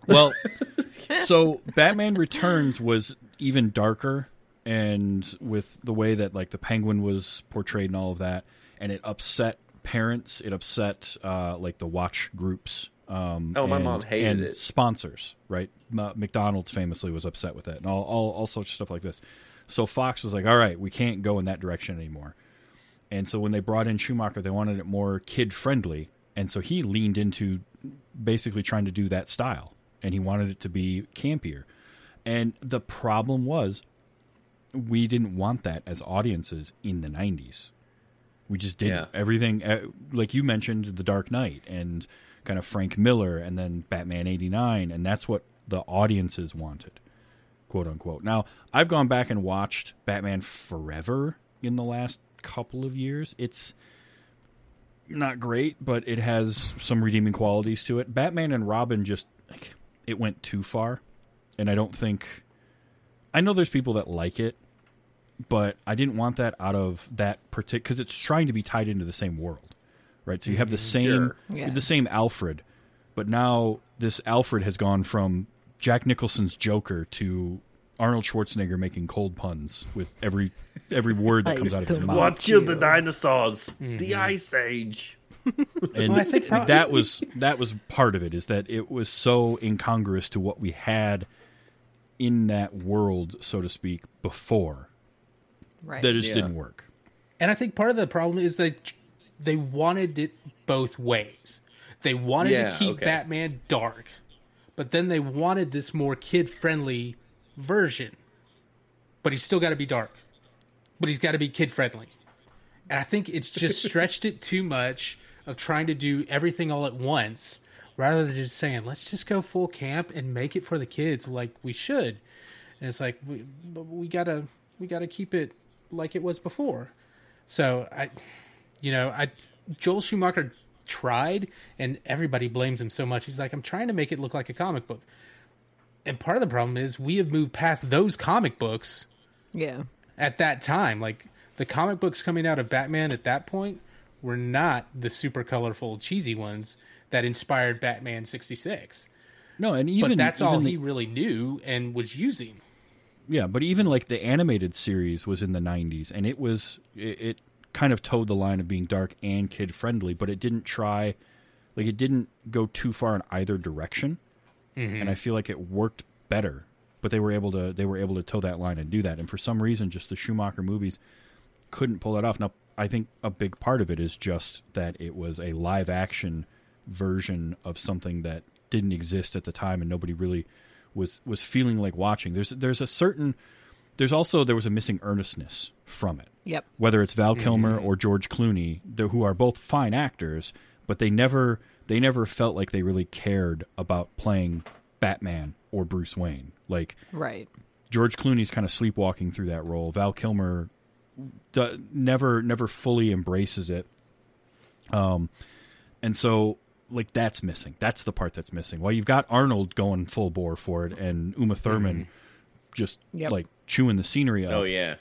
Well, *laughs* so Batman Returns was even darker, and with the way that like the Penguin was portrayed and all of that, and it upset parents. It upset uh, like the watch groups. Um, Oh, my and- mom hated and it. Sponsors, right? M- McDonald's famously was upset with it and all, all all sorts of stuff like this. So Fox was like, "All right, we can't go in that direction anymore." And so when they brought in Schumacher, they wanted it more kid friendly, and so he leaned into basically trying to do that style, and he wanted it to be campier. And the problem was, we didn't want that as audiences in the '90s. We just didn't. Yeah. Everything, uh, like you mentioned, The Dark Knight and kind of Frank Miller, and then Batman '89, and that's what the audiences wanted, quote unquote. Now, I've gone back and watched Batman Forever in the last couple of years. It's not great, but it has some redeeming qualities to it. Batman and Robin just like, it went too far, and I don't think I know there's people that like it, but I didn't want that out of that particular because it's trying to be tied into the same world, right? So you have the mm-hmm. same Sure. Yeah. the same Alfred, but now this Alfred has gone from Jack Nicholson's Joker to Arnold Schwarzenegger making cold puns with every every word that *laughs* comes out of his mouth. What killed the dinosaurs? Mm-hmm. The Ice Age. and I think prob- that was that was part of it is that it was so incongruous to what we had in that world so to speak before Right. that just Yeah. didn't work And I think part of the problem is that they wanted it both ways. They wanted Yeah, to keep okay. Batman dark, but then they wanted this more kid friendly version. But he's still got to be dark. But he's got to be kid friendly. And I think it's just *laughs* stretched it too much of trying to do everything all at once rather than just saying, let's just go full camp and make it for the kids like we should. And it's like we, we gotta we gotta keep it like it was before. So I, you know, I Joel Schumacher tried, and everybody blames him so much. He's like, I'm trying to make it look like a comic book, and part of the problem is we have moved past those comic books yeah. at that time. Like the comic books coming out of Batman at that point were not the super colorful, cheesy ones that inspired Batman '66. no and even But that's even all the- he really knew and was using. yeah but even like the animated series was in the 90s and it was it, it kind of toed the line of being dark and kid friendly, but it didn't try like it didn't go too far in either direction. Mm-hmm. And I feel like it worked better. But they were able to they were able to toe that line and do that. And for some reason just the Schumacher movies couldn't pull that off. Now I think a big part of it is just that it was a live action version of something that didn't exist at the time and nobody really was was feeling like watching. There's there's a certain there's also there was a missing earnestness from it Yep. whether it's Val Kilmer or George Clooney, who are both fine actors, but they never they never felt like they really cared about playing Batman or Bruce Wayne. Like Right. George Clooney's kind of sleepwalking through that role. Val Kilmer d- never never fully embraces it. Um, and so like that's missing. That's the part that's missing. While you've got Arnold going full bore for it, and Uma Thurman just Yep. like chewing the scenery up Oh yeah.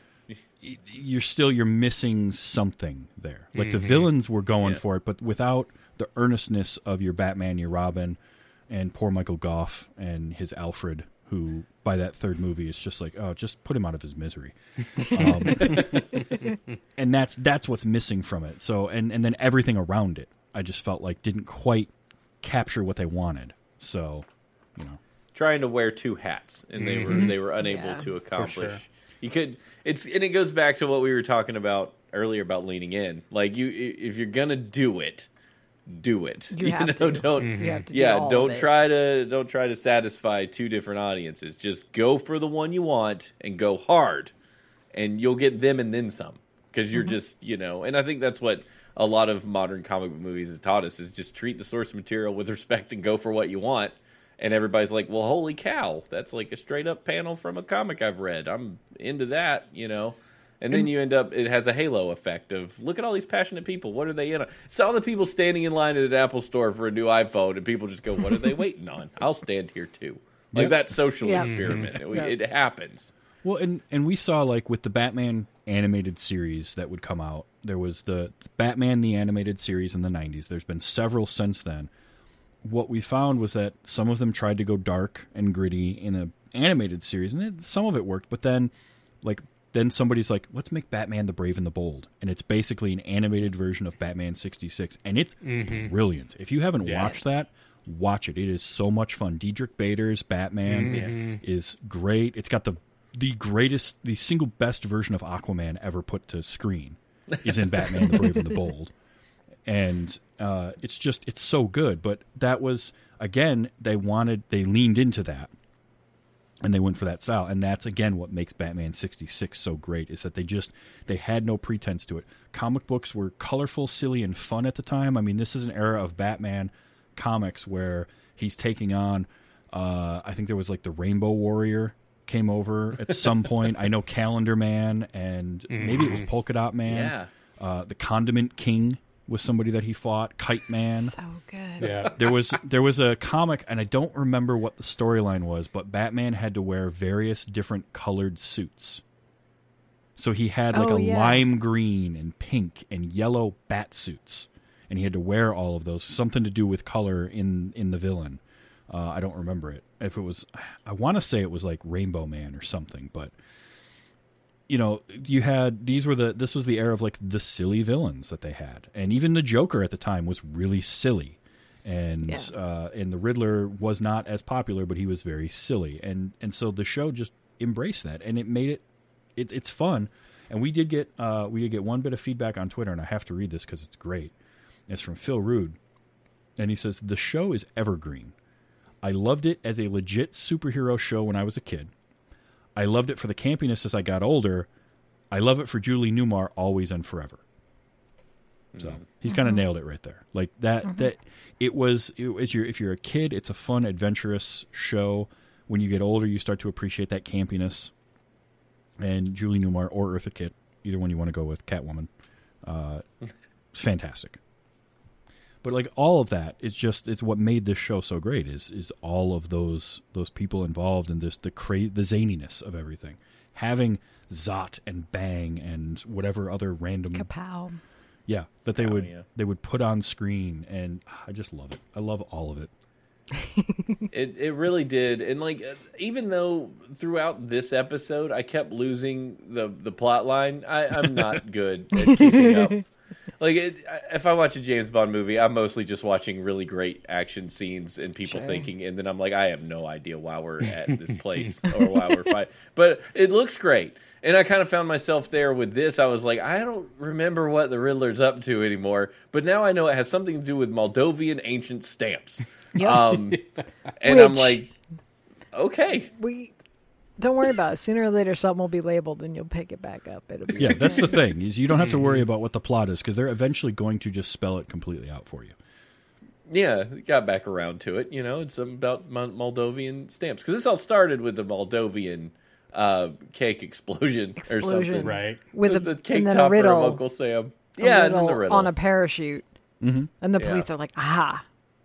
you're still you're missing something there. Like the villains were going Yeah. for it, but without the earnestness of your Batman, your Robin, and poor Michael Gough and his Alfred, who by that third movie is just like, oh, just put him out of his misery. *laughs* Um, *laughs* and that's that's what's missing from it. So and and then everything around it, I just felt like didn't quite capture what they wanted. So, you know, trying to wear two hats, and they were they were unable Yeah. to accomplish. sure. You could it's and it goes back to what we were talking about earlier about leaning in. Like you, if you're gonna do it, do it. You *laughs* have know, to. don't You have to do yeah, all don't it. try to don't try to satisfy two different audiences. Just go for the one you want and go hard, and you'll get them and then some. Because Mm-hmm. you're just you know, and I think that's what a lot of modern comic book movies has taught us is just treat the source material with respect and go for what you want. And everybody's like, "Well, holy cow, that's like a straight up panel from a comic I've read. I'm into that," you know. And then you end up, it has a halo effect of look at all these passionate people. What are they in? on? It's all the people standing in line at an Apple store for a new iPhone, and people just go, "What are they *laughs* waiting on? I'll stand here too." Like Yep. that social Yeah. experiment. Mm-hmm. It, Yeah. it happens. Well, and and we saw like with the Batman animated series that would come out, there was the Batman the animated series in the 90s. There's been several since then. What we found was that some of them tried to go dark and gritty in the animated series and it, some of it worked, but then like then somebody's like, "Let's make Batman the Brave and the Bold." And it's basically an animated version of Batman 66 and it's mm-hmm. brilliant. If you haven't Yeah. watched that, watch it. It is so much fun. Diedrich Bader's Batman mm-hmm. is great. It's got the the greatest, the single best version of Aquaman ever put to screen is in Batman: The Brave and the Bold, and uh, it's just it's so good. But that was again, they wanted, they leaned into that, and they went for that style, and that's again what makes Batman sixty six so great is that they just they had no pretense to it. Comic books were colorful, silly, and fun at the time. I mean, this is an era of Batman comics where he's taking on. Uh, I think there was like the Rainbow Warrior came over at some *laughs* point. I know Calendar Man and maybe it was Polka Dot Man. Yeah. Uh, the Condiment King was somebody that he fought. Kite Man. So good. Yeah. There was there was a comic, and I don't remember what the storyline was, but Batman had to wear various different colored suits. So he had like Oh, a yeah. lime green and pink and yellow bat suits, and he had to wear all of those. Something to do with color in in the villain. Uh, I don't remember it. If it was, I want to say it was like Rainbow Man or something, but you know, you had these were the this was the era of like the silly villains that they had, and even the Joker at the time was really silly, and Yeah. uh, and the Riddler was not as popular, but he was very silly, and and so the show just embraced that, and it made it, it it's fun, and we did get uh, we did get one bit of feedback on Twitter, and I have to read this because it's great. It's from Phil Rude, and he says the show is evergreen. I loved it as a legit superhero show when I was a kid. I loved it for the campiness as I got older. I love it for Julie Newmar always and forever. So mm-hmm. he's kind of mm-hmm. nailed it right there. Like that. Mm-hmm. That it was. It, as you're, if you're a kid, it's a fun, adventurous show. When you get older, you start to appreciate that campiness. And Julie Newmar or Eartha Kitt, either one you want to go with, Catwoman, uh, it's fantastic. But like all of that, it's just it's what made this show so great is is all of those those people involved and this the cra- the zaniness of everything. Having Zot and Bang and whatever other random Kapow. yeah that they Oh, would yeah. they would put on screen and I just love it. I love all of it. *laughs* It it really did, and like even though throughout this episode I kept losing the the plot line, I, I'm not *laughs* good at keeping up. Like it, if I watch a James Bond movie, I'm mostly just watching really great action scenes and people Sure. thinking, and then I'm like, I have no idea why we're *laughs* at this place or why we're fighting. But it looks great, and I kind of found myself there with this. I was like, I don't remember what the Riddler's up to anymore, but now I know it has something to do with Moldovan ancient stamps. Yep. Um, *laughs* and I'm like, okay, we don't worry about it. Sooner or later, something will be labeled, and you'll pick it back up. It'll be Yeah, that's the thing is you don't have to Mm-hmm. worry about what the plot is because they're eventually going to just spell it completely out for you. yeah, got back around to it. You know, it's about Mo- Moldovan stamps because this all started with the Moldovan uh, cake explosion, or Explosion. something, Right. with a the cake topper riddle. of Uncle Sam. a Yeah, and then the riddle riddle on a parachute, and the Yeah. police are like, "Aha,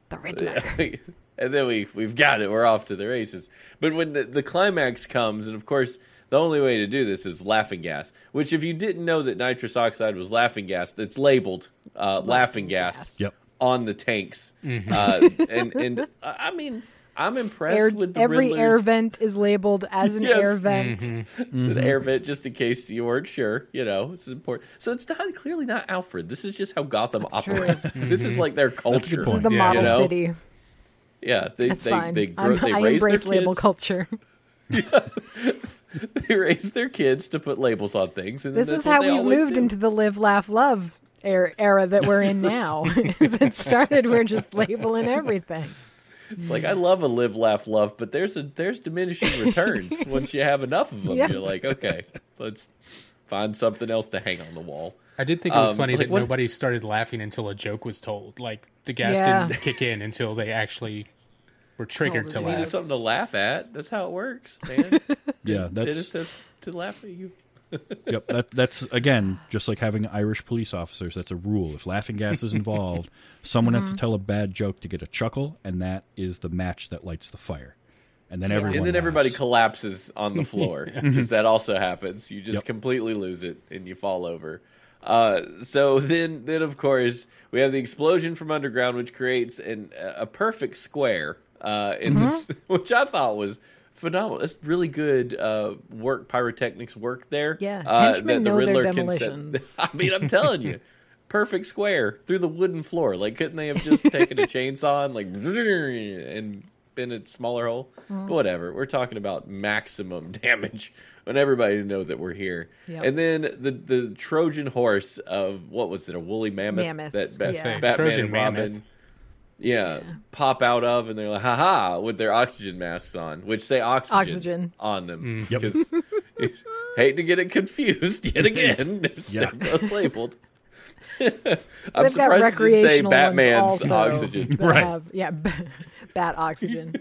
the Riddler." *laughs* and then we we've got it. We're off to the races. But when the, the climax comes, and of course the only way to do this is laughing gas. Which, if you didn't know that nitrous oxide was laughing gas, it's labeled uh, laughing gas. Yep. On the tanks, uh, and and uh, I mean, I'm impressed Air, with the every Riddler's- air vent is labeled as an *laughs* Yes. air vent. It's an air vent, just in case you weren't sure. You know, it's important. So it's not clearly not Alfred. This is just how Gotham true. operates. This is like their culture. This is the Yeah. model You know? city. Yeah, they That's they fine. they, grow, I'm- they I raise their embrace label kids. culture. *laughs* they raise their kids to put labels on things. And This that's is how they we've moved do. into the live, laugh, love era, era that we're in now. As *laughs* *laughs* it started, we're just labeling everything. It's like I love a live, laugh, love, but there's a there's diminishing returns once you have enough of them. Yeah. You're like, okay, let's find something else to hang on the wall. I did think it was Um, funny like that what- nobody started laughing until a joke was told. Like the gas Yeah. didn't kick in until they actually were triggered to laugh. something to laugh at. That's how it works, *laughs* man. Yeah, Dennis that's says to laugh at you. *laughs* yep. That that's again just like having Irish police officers. That's a rule. If laughing gas is involved, *laughs* someone has to Mm-hmm. tell a bad joke to get a chuckle, and that is the match that lights the fire. And then everyone and then everybody collapses on the floor because that also happens. You just Yep. completely lose it and you fall over. Uh, so then, then of course we have the explosion from underground, which creates an, a perfect square uh, in this, *laughs* which I thought was phenomenal. It's really good uh, work, pyrotechnics work there. Yeah, uh, henchmen know their demolitions. *laughs* I mean, I'm telling you. *laughs* Perfect square through the wooden floor. Like, couldn't they have just taken a chainsaw and like and been a smaller hole? Mm. But whatever. We're talking about maximum damage. Want everybody to know that we're here. Yep. And then the the Trojan horse of what was it? A woolly mammoth, Mammoth, that Bat- yeah. Batman Trojan and Robin. mammoth. Yeah, pop out of, and they're like, haha, with their oxygen masks on, which say oxygen, Oxygen. on them. Mm, yep. Because *laughs* hate to get it confused yet again. *laughs* Yeah. They're both labeled. *laughs* I'm They've surprised it didn't say Batman's ones also oxygen. Right. have- yeah, bat oxygen.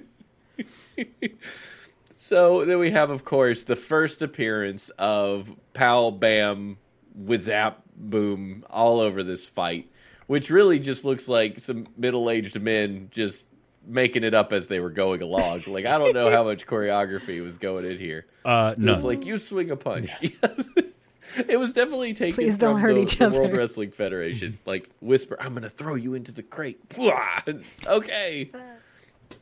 So then we have, of course, the first appearance of Pow Bam Wizap Boom all over this fight, which really just looks like some middle aged men just making it up as they were going along. like I don't know how much choreography was going in here. Uh, It no, was like you swing a punch. *laughs* it was definitely taken Please don't from hurt the, each the World. Wrestling Federation. Like whisper, I'm going to throw you into the crate. *laughs* okay. Yeah,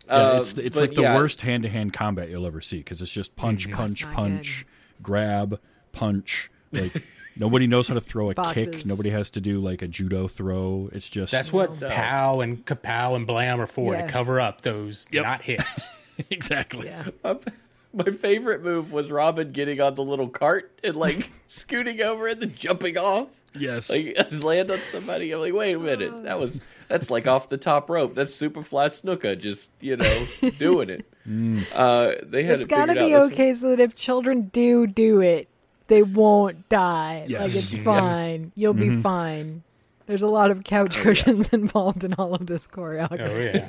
Uh, it's it's but like the yeah. worst hand to hand combat you'll ever see because it's just punch, punch, Mm-hmm. not punch, grab, punch. Like nobody knows how to throw a kick. Nobody has to do like a judo throw. It's just That's what pow and kapow and blam are for Yeah. to cover up those Yep. not hits. *laughs* exactly. Yeah. My favorite move was Robin getting on the little cart and like *laughs* scooting over and then jumping off. Yes. Like *laughs* land on somebody. I'm like, wait a minute. That was that's like off the top rope. That's Superfly Snuka just, you know, doing it. Uh, they had It's it got to be out. This- okay so that if children do do it, they won't die. Like Yes. it's fine. You'll be mm-hmm. fine. There's a lot of couch oh, cushions *laughs* involved in all of this choreography. oh yeah.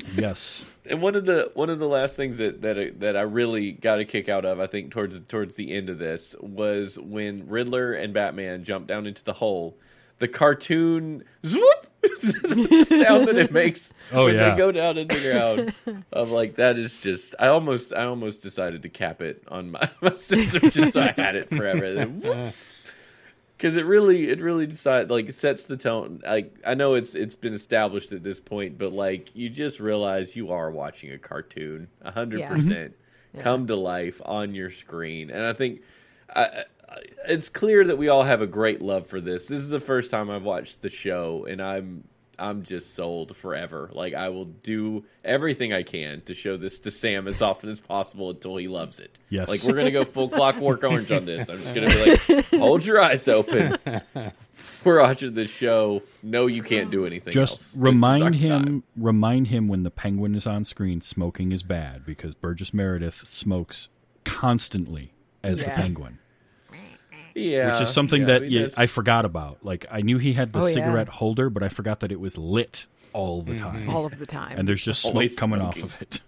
*laughs* Yes. And one of the one of the last things that that I, that I really got a kick out of, I think towards towards the end of this, was when Riddler and Batman jump down into the hole. The cartoon swoop the *laughs* sound that it makes Oh, when yeah. they go down into the ground. Of like that is just I almost I almost decided to cap it on my, *laughs* my system just so I had it forever. because *laughs* it really it really decide like it sets the tone like i know it's it's been established at this point but like you just realize you are watching a cartoon a hundred Yeah. percent mm-hmm. come to life on your screen and i think I, I- it's clear that we all have a great love for this. This is the first time i've watched the show and i'm i'm just sold forever. Like i will do everything i can to show this to sam as often as possible until he loves it. Yes. like we're gonna go full *laughs* clockwork orange on this. I'm just gonna be like hold your eyes open. *laughs* We're watching this show. No you can't do anything Just This is remind him, time. remind him when the penguin is on screen, smoking is bad because Burgess Meredith smokes constantly as the penguin, yeah which is something yeah, that I, mean, you- I forgot about. Like I knew he had the Oh, yeah. cigarette holder, but I forgot that it was lit all the time, all of the time. and there's just smoke Always coming smoking. off of it.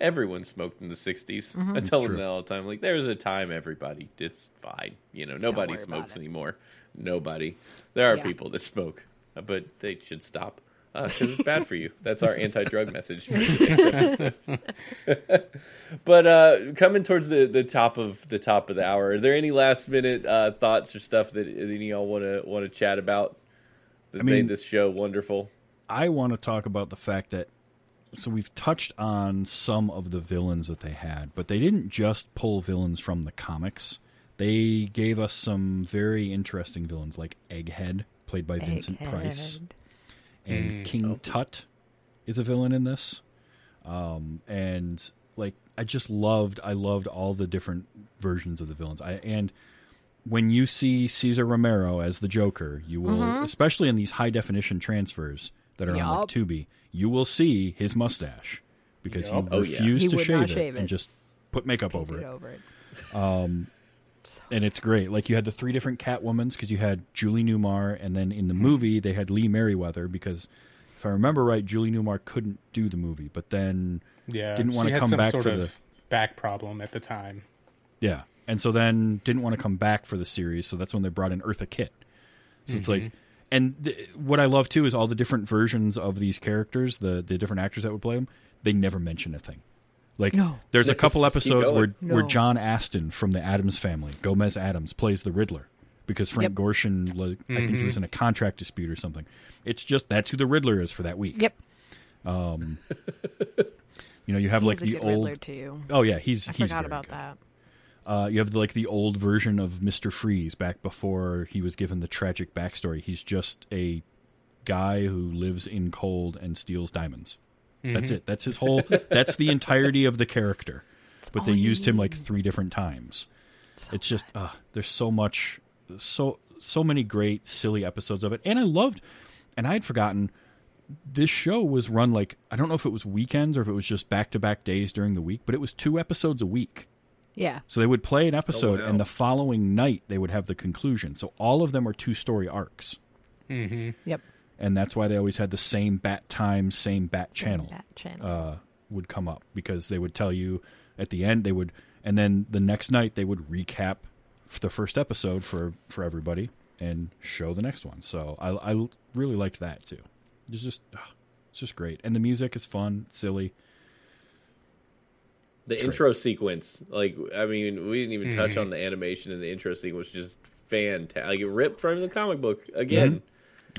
everyone smoked in the 60s Mm-hmm. i tell them true. that all the time like there was a time everybody it's fine you know nobody smokes anymore nobody there are Yeah. people that smoke but they should stop because it's bad for you. That's our anti-drug message. *laughs* But uh coming towards the the top of the top of the hour are there any last minute uh thoughts or stuff that any of y'all want to want to chat about that I mean- made this show wonderful? I want to talk about the fact that so we've touched on some of the villains that they had, but they didn't just pull villains from the comics. They gave us some very interesting villains like Egghead, played by Vincent Price, Egghead. and mm. King oh. Tut is a villain in this. Um, and like I just loved I loved all the different versions of the villains. I and when you see Cesar Romero as the Joker, you will mm-hmm. especially in these high definition transfers that are on like Yup. Tubi, you will see his mustache because Yup. he Oh, yeah. refused He to would shave it, shave and just put makeup Paint over it it over it. and it's great. Like you had the three different Catwomans because you had Julie Newmar, and then in the Mm-hmm. movie they had Lee Meriwether because if I remember right, Julie Newmar couldn't do the movie, but then Yeah, Didn't wanna come some back sort for of the- back problem at the time. yeah, and so then didn't want to come back for the series, so that's when they brought in Eartha Kitt. So it's Mm-hmm. like, and th- what I love too is all the different versions of these characters, the the different actors that would play them. They never mention a thing. Like No. there's a couple episodes where going. where John Astin from the Addams family, Gomez Addams, plays the Riddler because Frank Yep. Gorshin, like, I think he was in a contract dispute or something. It's just that's who the Riddler is for that week. Yep. *laughs* You know, you have He's like a the good old. Riddler too. Oh yeah, he's I he's forgot about good. that. Uh, you have the, like the old version of Mister Freeze back before he was given the tragic backstory. He's just a guy who lives in cold and steals diamonds. That's Mm-hmm. it. That's his whole. that's the entirety of the character. But they used him like three different times. So it's just uh, there's so much, so so many great silly episodes of it, and I loved. And I had forgotten this show was run like I don't know if it was weekends or if it was just back to back days during the week, but it was two episodes a week. Yeah. So they would play an episode, wow. and the following night they would have the conclusion. So all of them are two story arcs, Yep. And that's why they always had the same bat time, same bat channel That channel. uh, would come up because they would tell you at the end they would, and then the next night they would recap the first episode for for everybody and show the next one. So I, I really liked that too. It's just it's just great, and the music is fun, silly. The It's intro sequence, like I mean, we didn't even Mm-hmm. touch on the animation in the intro sequence, just fantastic. Like it ripped from the comic book again.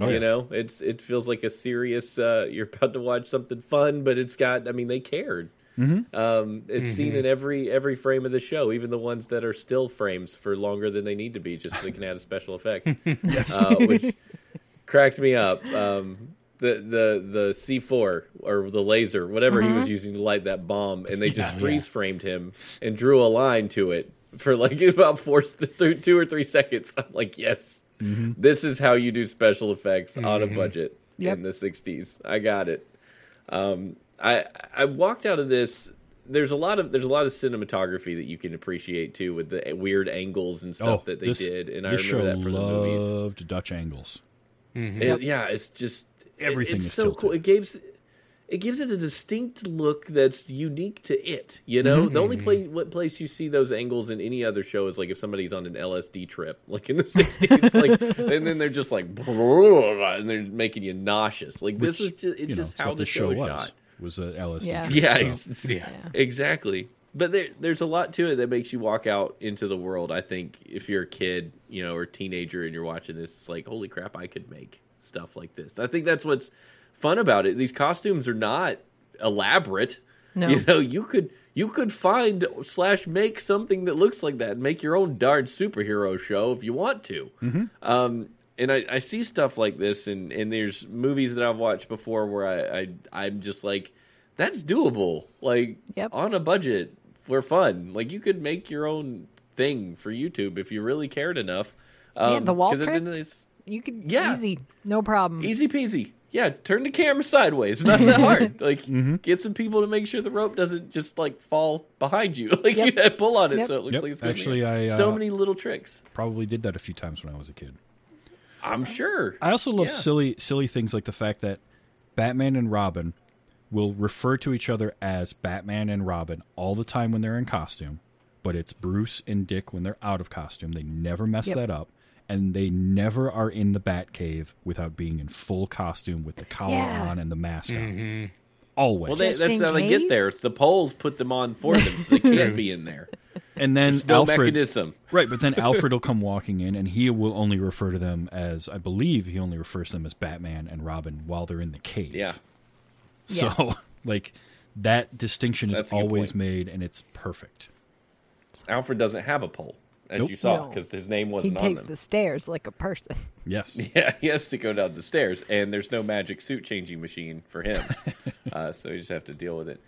Oh, you yeah. know, it's it feels like a serious. Uh, you're about to watch something fun, but it's got. I mean, they cared. Mm-hmm. Um, it's seen in every every frame of the show, even the ones that are still frames for longer than they need to be, just so they can add a special effect. *laughs* uh, which cracked me up. Um, the the the C four or the laser, whatever he was using to light that bomb, and they just freeze framed him and drew a line to it for like *laughs* about four, th- two or three seconds. I'm like, yes, Mm-hmm. this is how you do special effects on a mm-hmm. budget Yep. in the '60s. I got it. Um, I I walked out of this. There's a lot of there's a lot of cinematography that you can appreciate too, with the weird angles and stuff oh, that they Oh, this, did, and I this remember show that from the movies. loved Dutch angles. Mm-hmm. It- yeah, it's just it- Everything it's is so tilted. cool. It gives it gives it a distinct look that's unique to it. You know, Mm-hmm. the only place what place you see those angles in any other show is like if somebody's on an LSD trip, *laughs* like in the sixties, like *laughs* and then they're just like *laughs* and they're making you nauseous. Like this is just it's just it's how the the show, show was shot. was a LSD. Yeah. trip, Yeah, so- Yeah. Yeah. exactly. but there, there's a lot to it that makes you walk out into the world. I think if you're a kid, you know, or teenager, and you're watching this, it's like, holy crap, I could make stuff like this. I think that's what's fun about it. These costumes are not elaborate. No. You know, you could you could find slash make something that looks like that and make your own darn superhero show if you want to. Um, and I, I see stuff like this, and, and there's movies that I've watched before where I, I I'm just like, that's doable. Like Yep. on a budget for fun. Like you could make your own thing for YouTube if you really cared enough. Um, Yeah, the wall 'cause at the trick? end of You could Yeah. easy, no problem. Easy peasy. Yeah, turn the camera sideways. Not that *laughs* hard. Like, Mm-hmm. get some people to make sure the rope doesn't just like fall behind you. *laughs* Like Yep. you *laughs* pull on it Yep. so it looks Yep. like it's going Actually, in. I, so uh, many little tricks. Probably did that a few times when I was a kid. I'm sure. I also love Yeah. silly silly things like the fact that Batman and Robin will refer to each other as Batman and Robin all the time when they're in costume, but it's Bruce and Dick when they're out of costume. They never mess Yep. that up. And they never are in the Batcave without being in full costume with the collar Yeah. on and the mask on. Mm-hmm. Always. Well, they, that's in how they get there. The poles put them on for them, so they *laughs* can't be in there. and then No Alfred, mechanism. Right, but then *laughs* Alfred will come walking in, and he will only refer to them as I believe he only refers to them as Batman and Robin while they're in the cave. Yeah. So, *laughs* like that distinction is That's a good always point. made, and it's perfect. Alfred doesn't have a pole, as Nope. you saw, No. because his name wasn't on takes them. the stairs like a person. *laughs* Yes. Yeah, he has to go down the stairs, and there's no magic suit changing machine for him, *laughs* uh, so you just have to deal with it.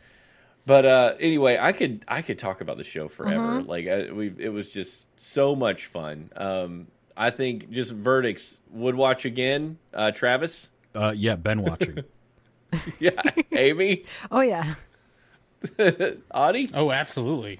But uh, anyway, I could I could talk about the show forever. Like I, we, it was just so much fun. Um, I think just verdicts would watch again. Uh, Travis, Uh, yeah, Ben watching. *laughs* yeah, Amy, Oh yeah, Audie. Oh, absolutely.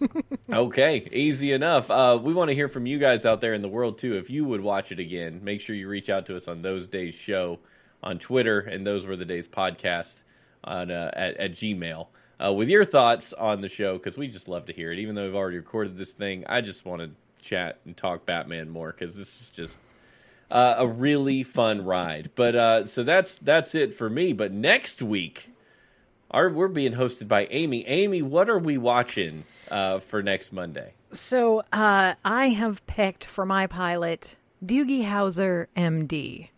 *laughs* Okay, easy enough. Uh, we want to hear from you guys out there in the world too. If you would watch it again, make sure you reach out to us on those days show on Twitter and those were the days podcast on uh, at, at Gmail uh, with your thoughts on the show because we just love to hear it. Even though we've already recorded this thing, I just want to chat and talk Batman more because this is just uh, a really fun ride. But uh, so that's that's it for me. But next week, our we're being hosted by Amy. Amy, what are we watching uh, for next Monday? So uh, I have picked for my pilot Doogie Howser, MD.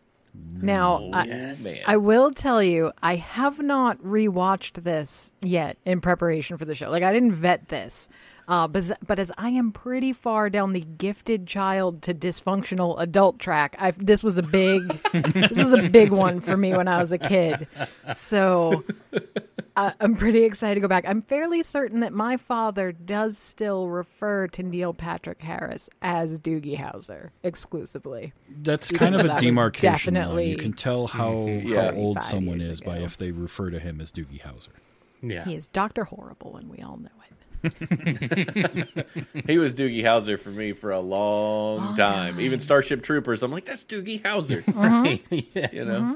Now, I. I will tell you, I have not rewatched this yet in preparation for the show. Like, I didn't vet this. Uh, but, but as I am pretty far down the gifted child to dysfunctional adult track, I this was a big *laughs* this was a big one for me when I was a kid. So I, I'm pretty excited to go back. I'm fairly certain that my father does still refer to Neil Patrick Harris as Doogie Howser exclusively. That's kind of a that was demarcation. line. definitely You can tell how, Yeah. how old someone years is by if they refer to him as Doogie Howser. Yeah. He is Doctor Horrible, and we all know it. *laughs* He was Doogie Howser for me for a long, Long time. time. Even Starship Troopers, I'm like, that's Doogie Howser. Right. Mm-hmm. *laughs* yeah. you know. Mm-hmm.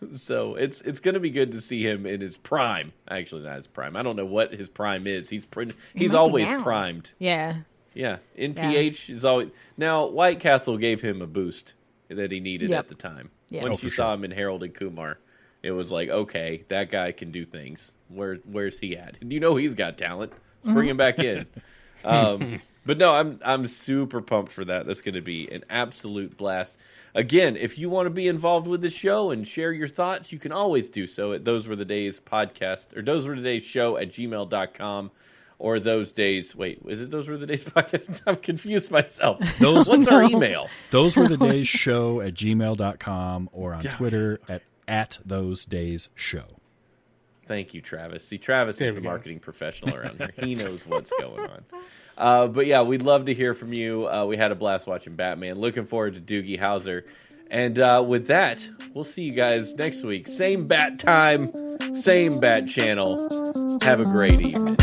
*laughs* So it's it's going to be good to see him in his prime. Actually, not his prime. I don't know what his prime is. He's pr- he's always primed. Yeah. Yeah, NPH is always now. White Castle gave him a boost that he needed Yep. at the time. Yeah. Once Oh, for you saw him in Harold and Kumar, it was like, okay, that guy can do things. Where where's he at? And you know he's got talent. Let's bring him back in. Um, *laughs* but no, I'm I'm super pumped for that. That's going to be an absolute blast. Again, if you want to be involved with the show and share your thoughts, you can always do so at Those Were the Days podcast or Those Were the Days show at gmail.com or those days. Wait, is it Those Were the Days *laughs* podcast? I'm confused myself. Those- What's our email? Those were the days show at gmail.com or on Twitter at at those days show. Thank you, Travis. See, Travis There is we the go. marketing professional around here. He knows what's going on. *laughs* Uh, but yeah, we'd love to hear from you. Uh, we had a blast watching Batman. Looking forward to Doogie Howser. And uh, with that, we'll see you guys next week. Same bat time, same bat channel. Have a great evening.